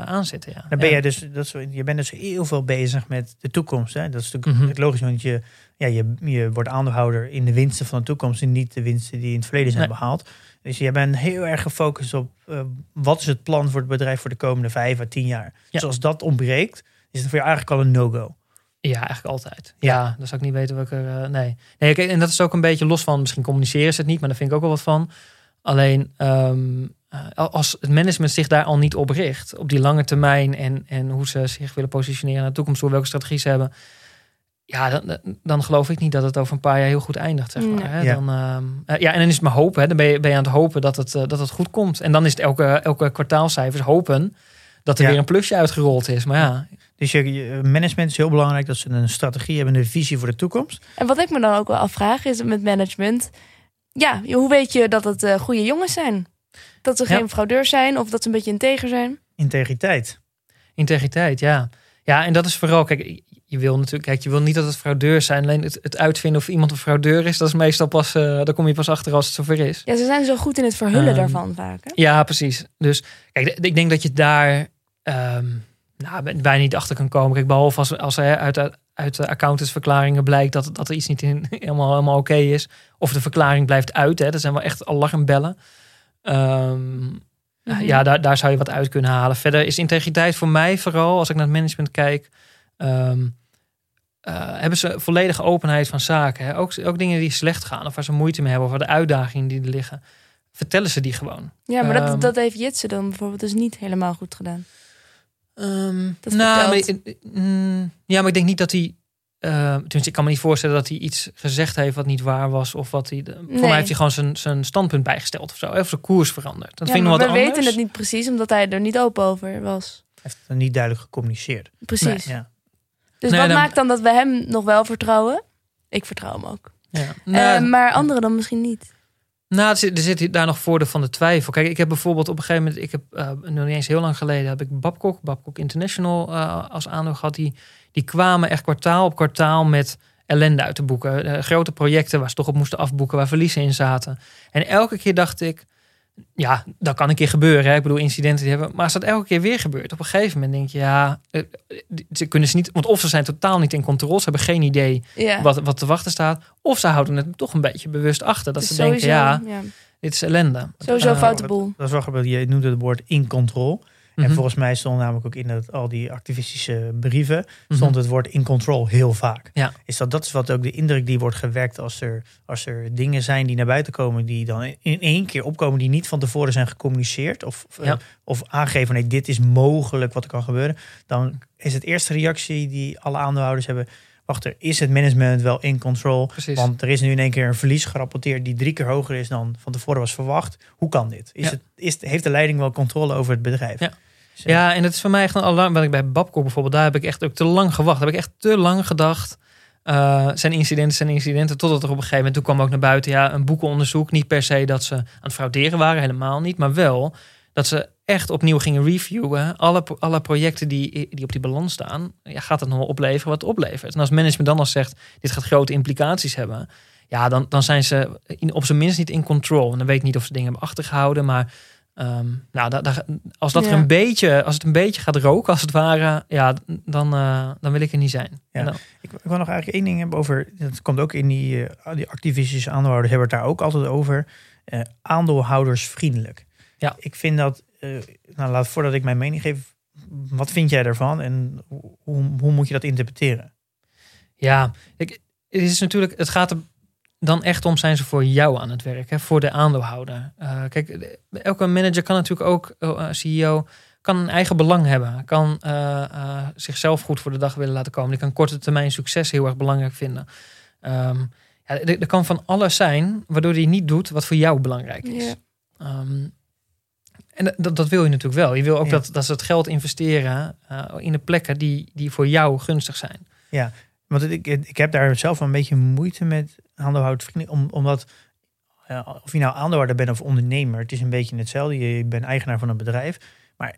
aan zitten. Ja. Dan ben je dus, dat is, je bent dus heel veel bezig met de toekomst. Hè? Dat is natuurlijk Mhm. logisch, want je, ja, je, je wordt aandeelhouder in de winsten van de toekomst en niet de winsten die in het verleden zijn Nee. behaald. Dus je bent heel erg gefocust op eh, wat is het plan voor het bedrijf voor de komende vijf à tien jaar. Dus als dat ontbreekt, is het voor je eigenlijk al een no-go. Ja, eigenlijk altijd. Ja. Ja, dan zou ik niet weten welke. eh, nee. nee en dat is ook een beetje los van. Misschien communiceren ze het niet, maar daar vind ik ook wel wat van. Alleen ehm, eh, als het management zich daar al niet op richt, op die lange termijn en, en hoe ze zich willen positioneren naar de toekomst, toe, welke strategie ze hebben. Ja, dan, dan geloof ik niet dat het over een paar jaar heel goed eindigt. Zeg maar, Nee. hè. Ja. Dan, ehm, eh, ja, en dan is het maar hopen. Hè. Dan ben je, ben je aan het hopen dat het, eh, dat het goed komt. En dan is het elke, elke kwartaalcijfers hopen dat er Ja. weer een plusje uitgerold is. Maar ja, Dus je, je management is heel belangrijk dat ze een strategie hebben, een visie voor de toekomst. En wat ik me dan ook wel afvraag is met management. Ja, hoe weet je dat het eh, goede jongens zijn? Dat ze Ja. geen fraudeurs zijn of dat ze een beetje integer zijn? Integriteit. Integriteit, ja. Ja, en dat is vooral, kijk, je wil natuurlijk, kijk, je wil niet dat het fraudeurs zijn. Alleen het, het uitvinden of iemand een fraudeur is, dat is meestal pas, eh daar kom je pas achter als het zover is. Ja, ze zijn zo goed in het verhullen Ehm, daarvan vaak. Hè? Ja, precies. Dus kijk, ik denk dat je daar ehm nou, bij- bijna niet achter kan komen. Kijk, behalve als, als er uit, uit de accountantsverklaringen blijkt dat, dat er iets niet in, (laughs) helemaal, helemaal oké is. Of de verklaring blijft uit. Hè. Dat zijn wel echt alarmbellen. Ehm, Mhm. Ja, daar, daar zou je wat uit kunnen halen. Verder is integriteit voor mij vooral, als ik naar het management kijk... ehm, eh, hebben ze volledige openheid van zaken. Hè? Ook, ook dingen die slecht gaan of waar ze moeite mee hebben... of waar de uitdagingen die er liggen. Vertellen ze die gewoon. Ja, maar Ehm, dat, dat heeft Jitse dan bijvoorbeeld dus niet helemaal goed gedaan. Dat nou, maar, mm, ja, maar ik denk niet dat hij. eh tenminste, ik kan me niet voorstellen dat hij iets gezegd heeft wat niet waar was. Of wat hij. Voor Nee. mij heeft hij gewoon zijn, zijn standpunt bijgesteld of zo. Of zijn koers veranderd. Dat ja, vind ik we wat anders. weten het niet precies, omdat hij er niet open over was. Heeft het niet duidelijk gecommuniceerd. Precies. Ja. Dus Nee, wat dan- maakt dan dat we hem nog wel vertrouwen? Ik vertrouw hem ook. Ja. Eh, Nou, maar anderen dan misschien niet. nou, er zit, er zit daar nog voordeel van de twijfel. Kijk, ik heb bijvoorbeeld op een gegeven moment, ik heb nog niet eens heel lang geleden, heb ik Babcock, Babcock International eh, als aandeel gehad. Die, die kwamen echt kwartaal op kwartaal met ellende uit te boeken. Grote projecten waar ze toch op moesten afboeken, waar verliezen in zaten. En elke keer dacht ik, ja, dat kan een keer gebeuren. Hè? Ik bedoel, incidenten die hebben. Maar als dat elke keer weer gebeurt, op een gegeven moment denk je, ja, eh, die- ze kunnen ze niet, want of ze zijn totaal niet in controle, ze hebben geen idee Ja. wat, wat te wachten staat, of ze houden het toch een beetje bewust achter. Dat Dus ze denken, ja, ja, dit is ellende. sowieso Eh, foute boel. Dat is wel grappig. Je noemde het woord in En mhm, volgens mij stond namelijk ook in dat, al die activistische brieven mhm. stond het woord in control heel vaak. Ja. Is dat, dat is wat ook de indruk die wordt gewekt als er, als er dingen zijn die naar buiten komen, die dan in één keer opkomen, die niet van tevoren zijn gecommuniceerd of, of, Ja. eh, of aangeven, nee, dit is mogelijk wat er kan gebeuren. Dan is het eerste reactie die alle aandeelhouders hebben, wacht er, is het management wel in control? Precies. Want er is nu in één keer een verlies gerapporteerd die drie keer hoger is dan van tevoren was verwacht. Hoe kan dit? Is Ja. het, is, heeft de leiding wel controle over het bedrijf? Ja. Ja, en het is voor mij echt een alarm. Wat ik bij Babcock bijvoorbeeld, daar heb ik echt ook te lang gewacht. Heb ik echt te lang gedacht. eh, zijn incidenten, zijn incidenten. Totdat er op een gegeven moment, toen kwam ook naar buiten, ja, een boekenonderzoek. Niet per se dat ze aan het frauderen waren, helemaal niet. Maar wel dat ze echt opnieuw gingen reviewen. Alle, alle projecten die, die op die balans staan. Ja, gaat het nog wel opleveren wat het oplevert? En als management dan al zegt, dit gaat grote implicaties hebben. Ja, dan, dan zijn ze op zijn minst niet in control. En dan weet ik niet of ze dingen hebben achtergehouden. Maar Ehm, nou, da- da- als, dat er een beetje, als het een beetje gaat roken, als het ware, ja, dan, eh, dan wil ik er niet zijn. Ja. Dan- Ik, ik wil nog eigenlijk één ding hebben over. Dat komt ook in die, eh, die activistische aandeelhouders hebben het daar ook altijd over. eh aandeelhoudersvriendelijk. Ja. Ik vind dat. nou, laat voordat ik mijn mening geef. Wat vind jij daarvan en hoe, hoe, hoe moet je dat interpreteren? ja, ik, het is natuurlijk, het gaat er dan echt om, zijn ze voor jou aan het werk, hè, voor de aandeelhouder. Eh, kijk, elke manager kan natuurlijk ook, eh, CEO, kan een eigen belang hebben. Kan eh, eh, zichzelf goed voor de dag willen laten komen. Die kan korte termijn succes heel erg belangrijk vinden. Ehm, ja, er, kan van alles zijn waardoor hij niet doet wat voor jou belangrijk is. Ja. Ehm, En dat, dat wil je natuurlijk wel. Je wil ook Ja. dat, dat ze het geld investeren eh, in de plekken die, die voor jou gunstig zijn. Want ik, ik heb daar zelf een beetje moeite met aandeelhoudersvrienden. Om, omdat, of je nou aandeelhouder bent of ondernemer, het is een beetje hetzelfde. Je bent eigenaar van een bedrijf. Maar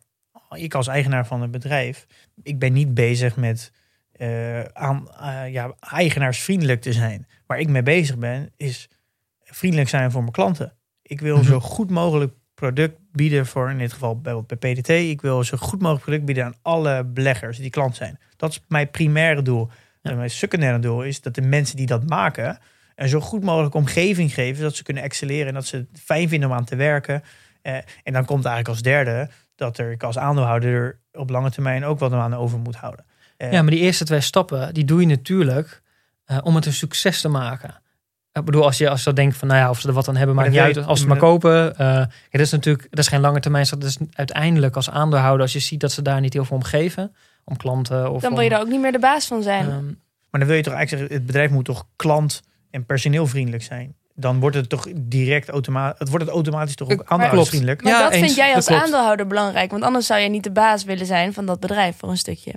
ik als eigenaar van een bedrijf, ik ben niet bezig met eh, aan, eh, ja, eigenaarsvriendelijk te zijn. Waar ik mee bezig ben, is vriendelijk zijn voor mijn klanten. Ik wil Mhm. zo goed mogelijk product bieden voor, in dit geval bijvoorbeeld bij PDT. Ik wil zo goed mogelijk product bieden aan alle beleggers die klant zijn. Dat is mijn primaire doel. En mijn secundaire doel is dat de mensen die dat maken een zo goed mogelijk omgeving geven dat ze kunnen excelleren en dat ze het fijn vinden om aan te werken. Eh, en dan komt eigenlijk als derde dat er ik als aandeelhouder er op lange termijn ook wat aan over moet houden. Eh, Ja, maar die eerste twee stappen, die doe je natuurlijk eh, om het een succes te maken. Ik bedoel, als je, als je dat denkt van, nou ja, of ze er wat aan hebben, Maar maakt niet uit. Als ze het maar kopen. eh, ja, dat is natuurlijk, dat is geen lange termijn. Dat is uiteindelijk als aandeelhouder, als je ziet dat ze daar niet heel veel om geven, om klanten of Dan wil je daar ook niet meer de baas van zijn. ehm, Maar dan wil je toch eigenlijk zeggen, het bedrijf moet toch klant- en personeelvriendelijk zijn. Dan wordt het toch direct automatisch, het wordt het automatisch toch ook aandeelhoudersvriendelijk. maar ja, dat vind eens. jij als aandeelhouder belangrijk. Want anders zou je niet de baas willen zijn van dat bedrijf voor een stukje.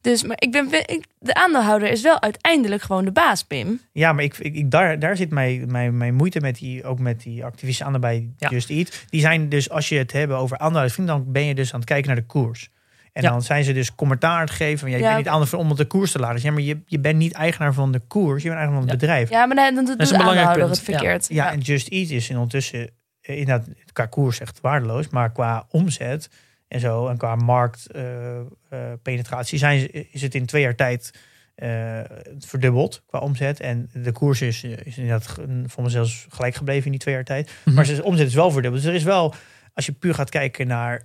Dus maar ik ben, ik, de aandeelhouder is wel uiteindelijk gewoon de baas, Pim. Ja, maar ik, ik, ik- daar, daar zit mijn, mijn, mijn moeite met die, ook met die activisten aan bij Ja. Just Eat. Die zijn dus, als je het hebben over aandeelhoudersvrienden, dan ben je dus aan het kijken naar de koers. En Ja. dan zijn ze dus commentaar aan het geven van, ja, je Ja. bent niet aandeelhouder om op de koers te laten. Ja, maar je, je bent niet eigenaar van de koers, je bent eigenaar van het bedrijf. Ja, maar dan, Dat is een belangrijk het punt, ja. verkeerd. Ja, en Just Eat is in ondertussen eh, inderdaad qua koers echt waardeloos, maar qua omzet en zo en qua marktpenetratie zijn ze- is het in twee jaar tijd eh, verdubbeld qua omzet. En de koers is, eh, is inderdaad voor me zelfs gelijk gebleven in die twee jaar tijd. Mhm. Maar de omzet is wel verdubbeld. Dus er is wel, als je puur gaat kijken naar,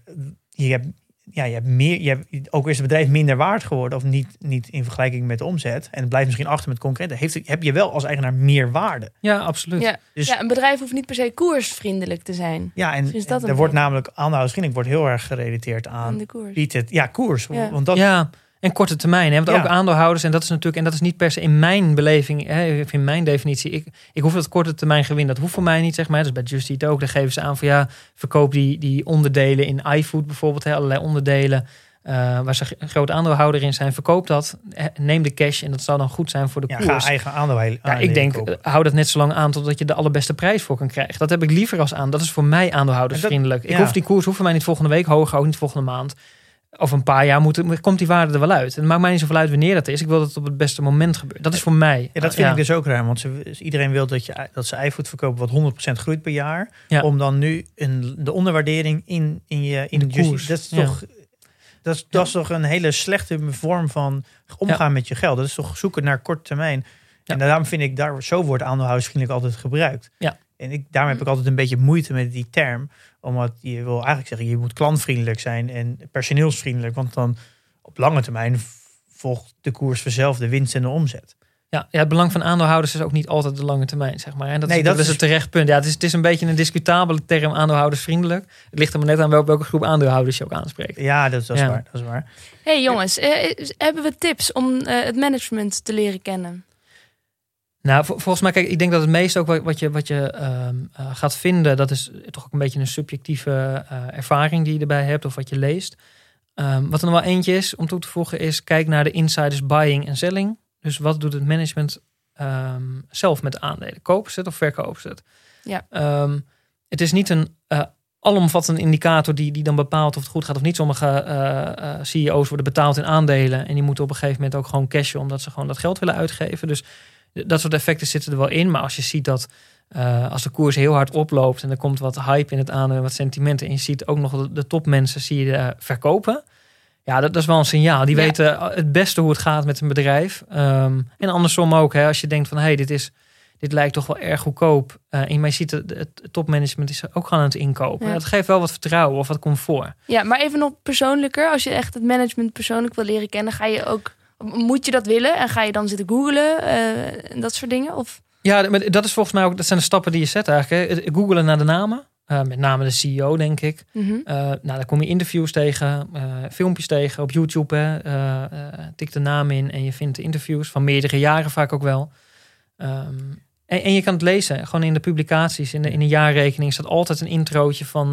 je hebt, ja, je hebt meer, je hebt, ook is het bedrijf minder waard geworden of niet, niet in vergelijking met de omzet. En het blijft misschien achter met concurrenten. Heeft, heb je wel als eigenaar meer waarde. ja, absoluut. Ja. Dus ja, een bedrijf hoeft niet per se koersvriendelijk te zijn. Ja, en is dat er wordt namelijk aandeelhoudersvriendelijk wordt heel erg gerelateerd Aan aan de koers. biedt het ja koers, Ja. want dat Ja, en korte termijn. Hè? Want Ja. ook aandeelhouders, en dat is natuurlijk, en dat is niet per se in mijn beleving, hè, of in mijn definitie. Ik, ik hoef dat korte termijn gewin. Dat hoeft voor mij niet, zeg maar. Dus bij Just Eat ook. Daar geven ze aan van ja, verkoop die, die onderdelen in iFood bijvoorbeeld. Hè, allerlei onderdelen eh, waar ze een groot aandeelhouder in zijn. Verkoop dat. Neem de cash en dat zal dan goed zijn voor de ja, koers. ga eigen aandeel Ja, ik denk, eh, hou dat net zo lang aan totdat je de allerbeste prijs voor kan krijgen. Dat heb ik liever als aan. Dat is voor mij aandeelhoudersvriendelijk. Ik ja. hoef die koers voor mij niet volgende week hoger, ook niet volgende maand. Over een paar jaar moet, komt die waarde er wel uit. En het maakt mij niet zoveel uit wanneer dat is. Ik wil dat het op het beste moment gebeurt. Dat is voor mij. ja, dat vind ik dus ook raar, want ze, iedereen wil dat, je, dat ze iFood verkopen wat 100% groeit per jaar. Ja. Om dan nu een, de onderwaardering in, in je in De koers, Dat is ja. toch. Dat is, dat is toch een hele slechte vorm van omgaan met je geld. Dat is toch zoeken naar korte termijn. En daarom vind ik, daar, zo wordt aandeelhoudersvriendelijk altijd gebruikt. Ja. En ik, daarom heb ik altijd een beetje moeite met die term. Omdat je wil eigenlijk zeggen, je moet klantvriendelijk zijn en personeelsvriendelijk. Want dan op lange termijn volgt de koers vanzelf de winst en de omzet. Ja, ja, het belang van aandeelhouders is ook niet altijd de lange termijn, zeg maar. En dat, Nee, is, dat dat is is- het terecht punt. Ja, het is, het is een beetje een discutabele term aandeelhoudersvriendelijk. Het ligt er maar net aan welke, welke groep aandeelhouders je ook aanspreekt. Ja, dat, dat is Ja. waar. Dat is waar. hey, jongens, eh, hebben we tips om eh, het management te leren kennen? Nou, vol- volgens mij, kijk, ik denk dat het meeste ook wat, wat je, wat je ehm, eh, gaat vinden, dat is toch ook een beetje een subjectieve eh, ervaring die je erbij hebt of wat je leest. Ehm, wat er nog wel eentje is om toe te voegen is, kijk naar de insiders buying en selling. Dus wat doet het management ehm, zelf met de aandelen? Kopen ze het of verkopen ze het? Ja. Het is niet een eh, alomvattende indicator die, die dan bepaalt of het goed gaat of niet. Sommige CEO's worden betaald in aandelen en die moeten op een gegeven moment ook gewoon cashen omdat ze gewoon dat geld willen uitgeven. Dus dat soort effecten zitten er wel in. Maar als je ziet dat eh, als de koers heel hard oploopt en er komt wat hype in het aandeel en wat sentimenten en je ziet ook nog de, de topmensen zie je eh, verkopen. Ja, dat, dat is wel een signaal. Die Ja. weten het beste hoe het gaat met een bedrijf. Ehm, en andersom ook, hè, als je denkt van hé, hey, dit is dit lijkt toch wel erg goedkoop. Eh, en je ziet het, het topmanagement is ook gewoon aan het inkopen. Ja. Dat geeft wel wat vertrouwen of wat comfort. Ja, maar even nog persoonlijker. Als je echt het management persoonlijk wil leren kennen, ga je ook. Moet je dat willen? En ga je dan zitten googlen eh, en dat soort dingen? Of Ja, maar dat is volgens mij ook, dat zijn de stappen die je zet eigenlijk. Hè. Googelen naar de namen. Eh, met name de CEO, denk ik. Eh, nou, daar kom je interviews tegen, filmpjes tegen op YouTube. Hè. Tik de naam in en je vindt de interviews van meerdere jaren vaak ook wel. Ehm, En, en je kan het lezen, gewoon in de publicaties, in de, in de jaarrekening staat altijd een introotje van,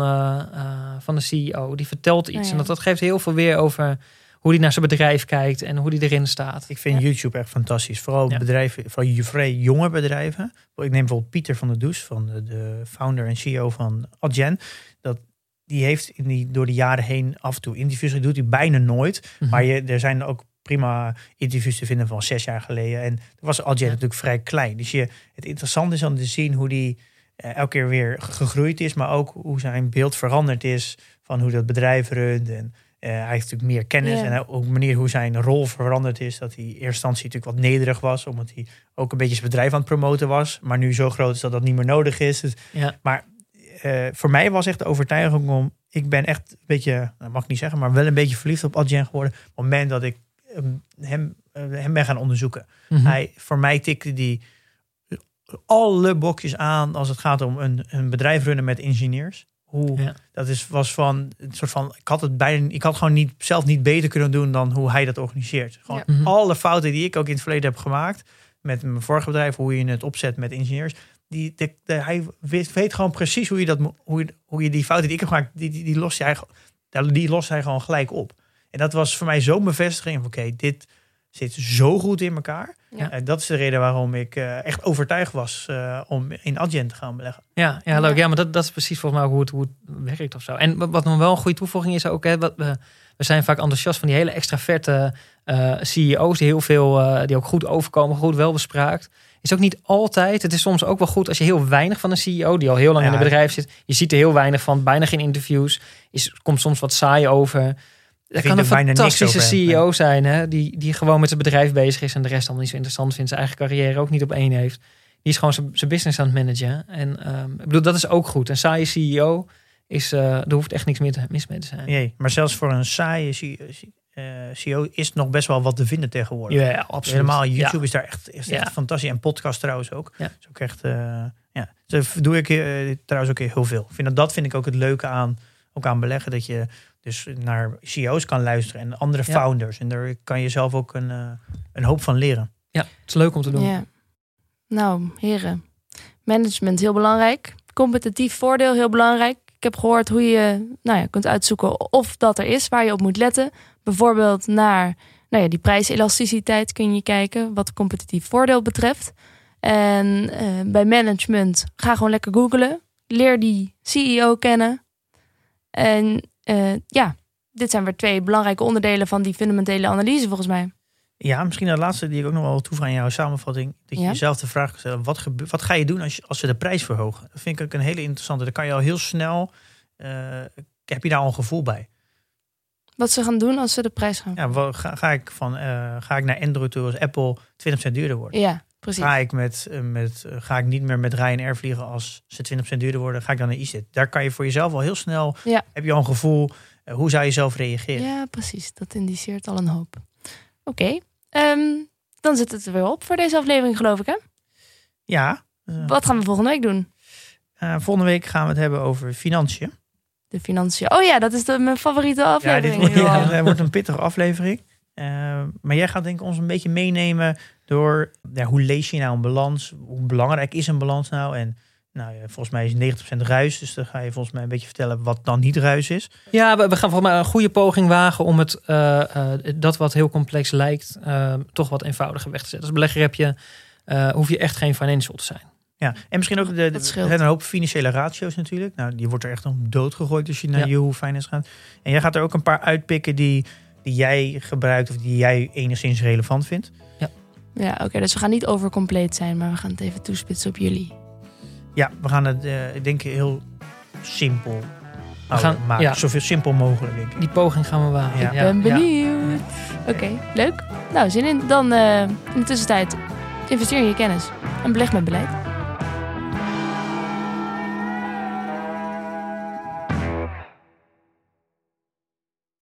van de CEO. Die vertelt iets. Oh ja. En dat, dat geeft heel veel weer over hoe hij naar zijn bedrijf kijkt en hoe die erin staat. Ik vind YouTube echt fantastisch. Vooral Ja. bedrijven, vooral vrij jonge bedrijven. Ik neem bijvoorbeeld Pieter van der Does, van de, de founder en CEO van Adyen. Dat, die heeft in die, door de jaren heen af en toe interviews. Dat doet hij bijna nooit. Mhm. Maar je, er zijn ook prima interviews te vinden van zes jaar geleden. En toen was Adyen Ja. natuurlijk vrij klein. Dus je, het interessante is om te zien hoe die eh, elke keer weer ge- gegroeid is. Maar ook hoe zijn beeld veranderd is van hoe dat bedrijf runt. En eh, hij heeft natuurlijk meer kennis. En ook de manier hoe zijn rol veranderd is. Dat hij in eerste instantie natuurlijk wat nederig was. Omdat hij ook een beetje zijn bedrijf aan het promoten was. Maar nu zo groot is dat dat niet meer nodig is. Dus Ja. eh, voor mij was echt de overtuiging om. Ik ben echt een beetje, dat mag ik niet zeggen, maar wel een beetje verliefd op Adyen geworden. Op het moment dat ik eh, hem, eh, hem ben gaan onderzoeken. Mhm. Hij, voor mij tikte die alle bokjes aan als het gaat om een, een bedrijf runnen met ingenieurs. Hoe, Ja. Dat is, was van een soort van. Ik had het bijna. Ik had gewoon niet, zelf niet beter kunnen doen dan hoe hij dat organiseert. Gewoon Ja. Mhm. alle fouten die ik ook in het verleden heb gemaakt. Met mijn vorige bedrijf, hoe je het opzet met ingenieurs. Die, de, de- hij weet, weet gewoon precies hoe je, dat, hoe, je, hoe je die fouten die ik heb gemaakt, die, die, die, lost hij, die lost hij gewoon gelijk op. En dat was voor mij zo'n bevestiging van oké, dit zit zo goed in elkaar. Ja. En dat is de reden waarom ik eh, echt overtuigd was eh, om in Adyen te gaan beleggen. Ja, ja, leuk. Ja, maar dat, dat is precies volgens mij ook hoe het, hoe het werkt of zo. En wat, nog wel een goede toevoeging is ook, hè, wat we, we zijn vaak enthousiast van die hele extraverte eh CEO's die heel veel, eh, die ook goed overkomen, goed wel bespraakt. Is ook niet altijd. Het is soms ook wel goed als je heel weinig van een CEO die al heel lang in een bedrijf zit. Je ziet er heel weinig van, bijna geen interviews. Is, komt soms wat saai over. Dat kan een fantastische CEO zijn, hè? Die, die gewoon met zijn bedrijf bezig is en de rest allemaal niet zo interessant vindt. Zijn eigen carrière ook niet op één heeft. Die is gewoon zijn, business aan het managen. En ehm, ik bedoel, dat is ook goed. Een saaie CEO is, eh er hoeft echt niks meer te, mis mee te zijn. Nee, maar zelfs voor een saaie CEO, eh, CEO is nog best wel wat te vinden tegenwoordig. Ja, absoluut. Helemaal YouTube Ja. is daar echt, is Ja. echt fantastisch. En podcast trouwens ook. Ja. ook echt, eh, ja. Dat doe ik trouwens ook heel veel. Vind dat, dat vind ik ook het leuke aan, ook aan beleggen. Dat je dus naar CEO's kan luisteren en andere Ja. founders. En daar kan je zelf ook een, eh, een hoop van leren. Ja, het is leuk om te doen. Ja. Nou, heren. Management heel belangrijk. Competitief voordeel heel belangrijk. Ik heb gehoord hoe je nou ja, kunt uitzoeken of dat er is waar je op moet letten. Bijvoorbeeld naar nou ja, die prijselasticiteit kun je kijken wat competitief voordeel betreft. En eh, bij management ga gewoon lekker googlen. Leer die CEO kennen. En eh, ja, dit zijn weer twee belangrijke onderdelen van die fundamentele analyse volgens mij. Ja, misschien de laatste die ik ook nog wel toevoeg aan jouw samenvatting. Dat je Ja. jezelf de vraag stellen, wat, gebe- wat ga je doen als, je, als ze de prijs verhogen? Dat vind ik ook een hele interessante. Dan kan je al heel snel, eh, heb je daar al een gevoel bij. Wat ze gaan doen als ze de prijs gaan. Ja, ga, ga, ik van, eh, ga ik naar Android toe als Apple 20% duurder wordt? Ja, precies. Ga ik, met, eh, met, eh, ga ik niet meer met Ryanair vliegen als ze 20% duurder worden? Ga ik dan naar EasyJet? Daar kan je voor jezelf al heel snel, Ja. heb je al een gevoel, eh, hoe zou je zelf reageren? Ja, precies. Dat indiceert al een hoop. Oké, ehm, dan zit het er weer op voor deze aflevering, geloof ik. Hè? Ja. Wat gaan we volgende week doen? volgende week gaan we het hebben over financiën. De financiën. Oh ja, dat is de, mijn favoriete Ja, aflevering. dit wordt, nu al. dit wordt een pittige aflevering. Eh, maar jij gaat denk ik ons een beetje meenemen door ja, hoe lees je nou een balans? Hoe belangrijk is een balans nou? En nou, volgens mij is 90% ruis. Dus dan ga je volgens mij een beetje vertellen wat dan niet ruis is. Ja, we, we gaan volgens mij een goede poging wagen om het, eh, eh, dat wat heel complex lijkt, eh, toch wat eenvoudiger weg te zetten. Als belegger heb je, eh, hoef je echt geen financial te zijn. Ja, en misschien ook de, de, er een hoop financiële ratio's natuurlijk. Nou, die wordt er echt om doodgegooid als je naar Ja. Yahoo Finance gaat. En jij gaat er ook een paar uitpikken die, die jij gebruikt of die jij enigszins relevant vindt. Ja, oké. dus we gaan niet overcompleet zijn, maar we gaan het even toespitsen op jullie. Ja, we gaan het, eh, ik denk heel simpel We gaan- maken. ja. Zoveel simpel mogelijk, denk ik. Die poging gaan we wagen. Ja. Ik ben benieuwd. Oké, leuk. Nou, zin in. Dan eh, in de tussentijd investeer in je kennis en beleg met beleid.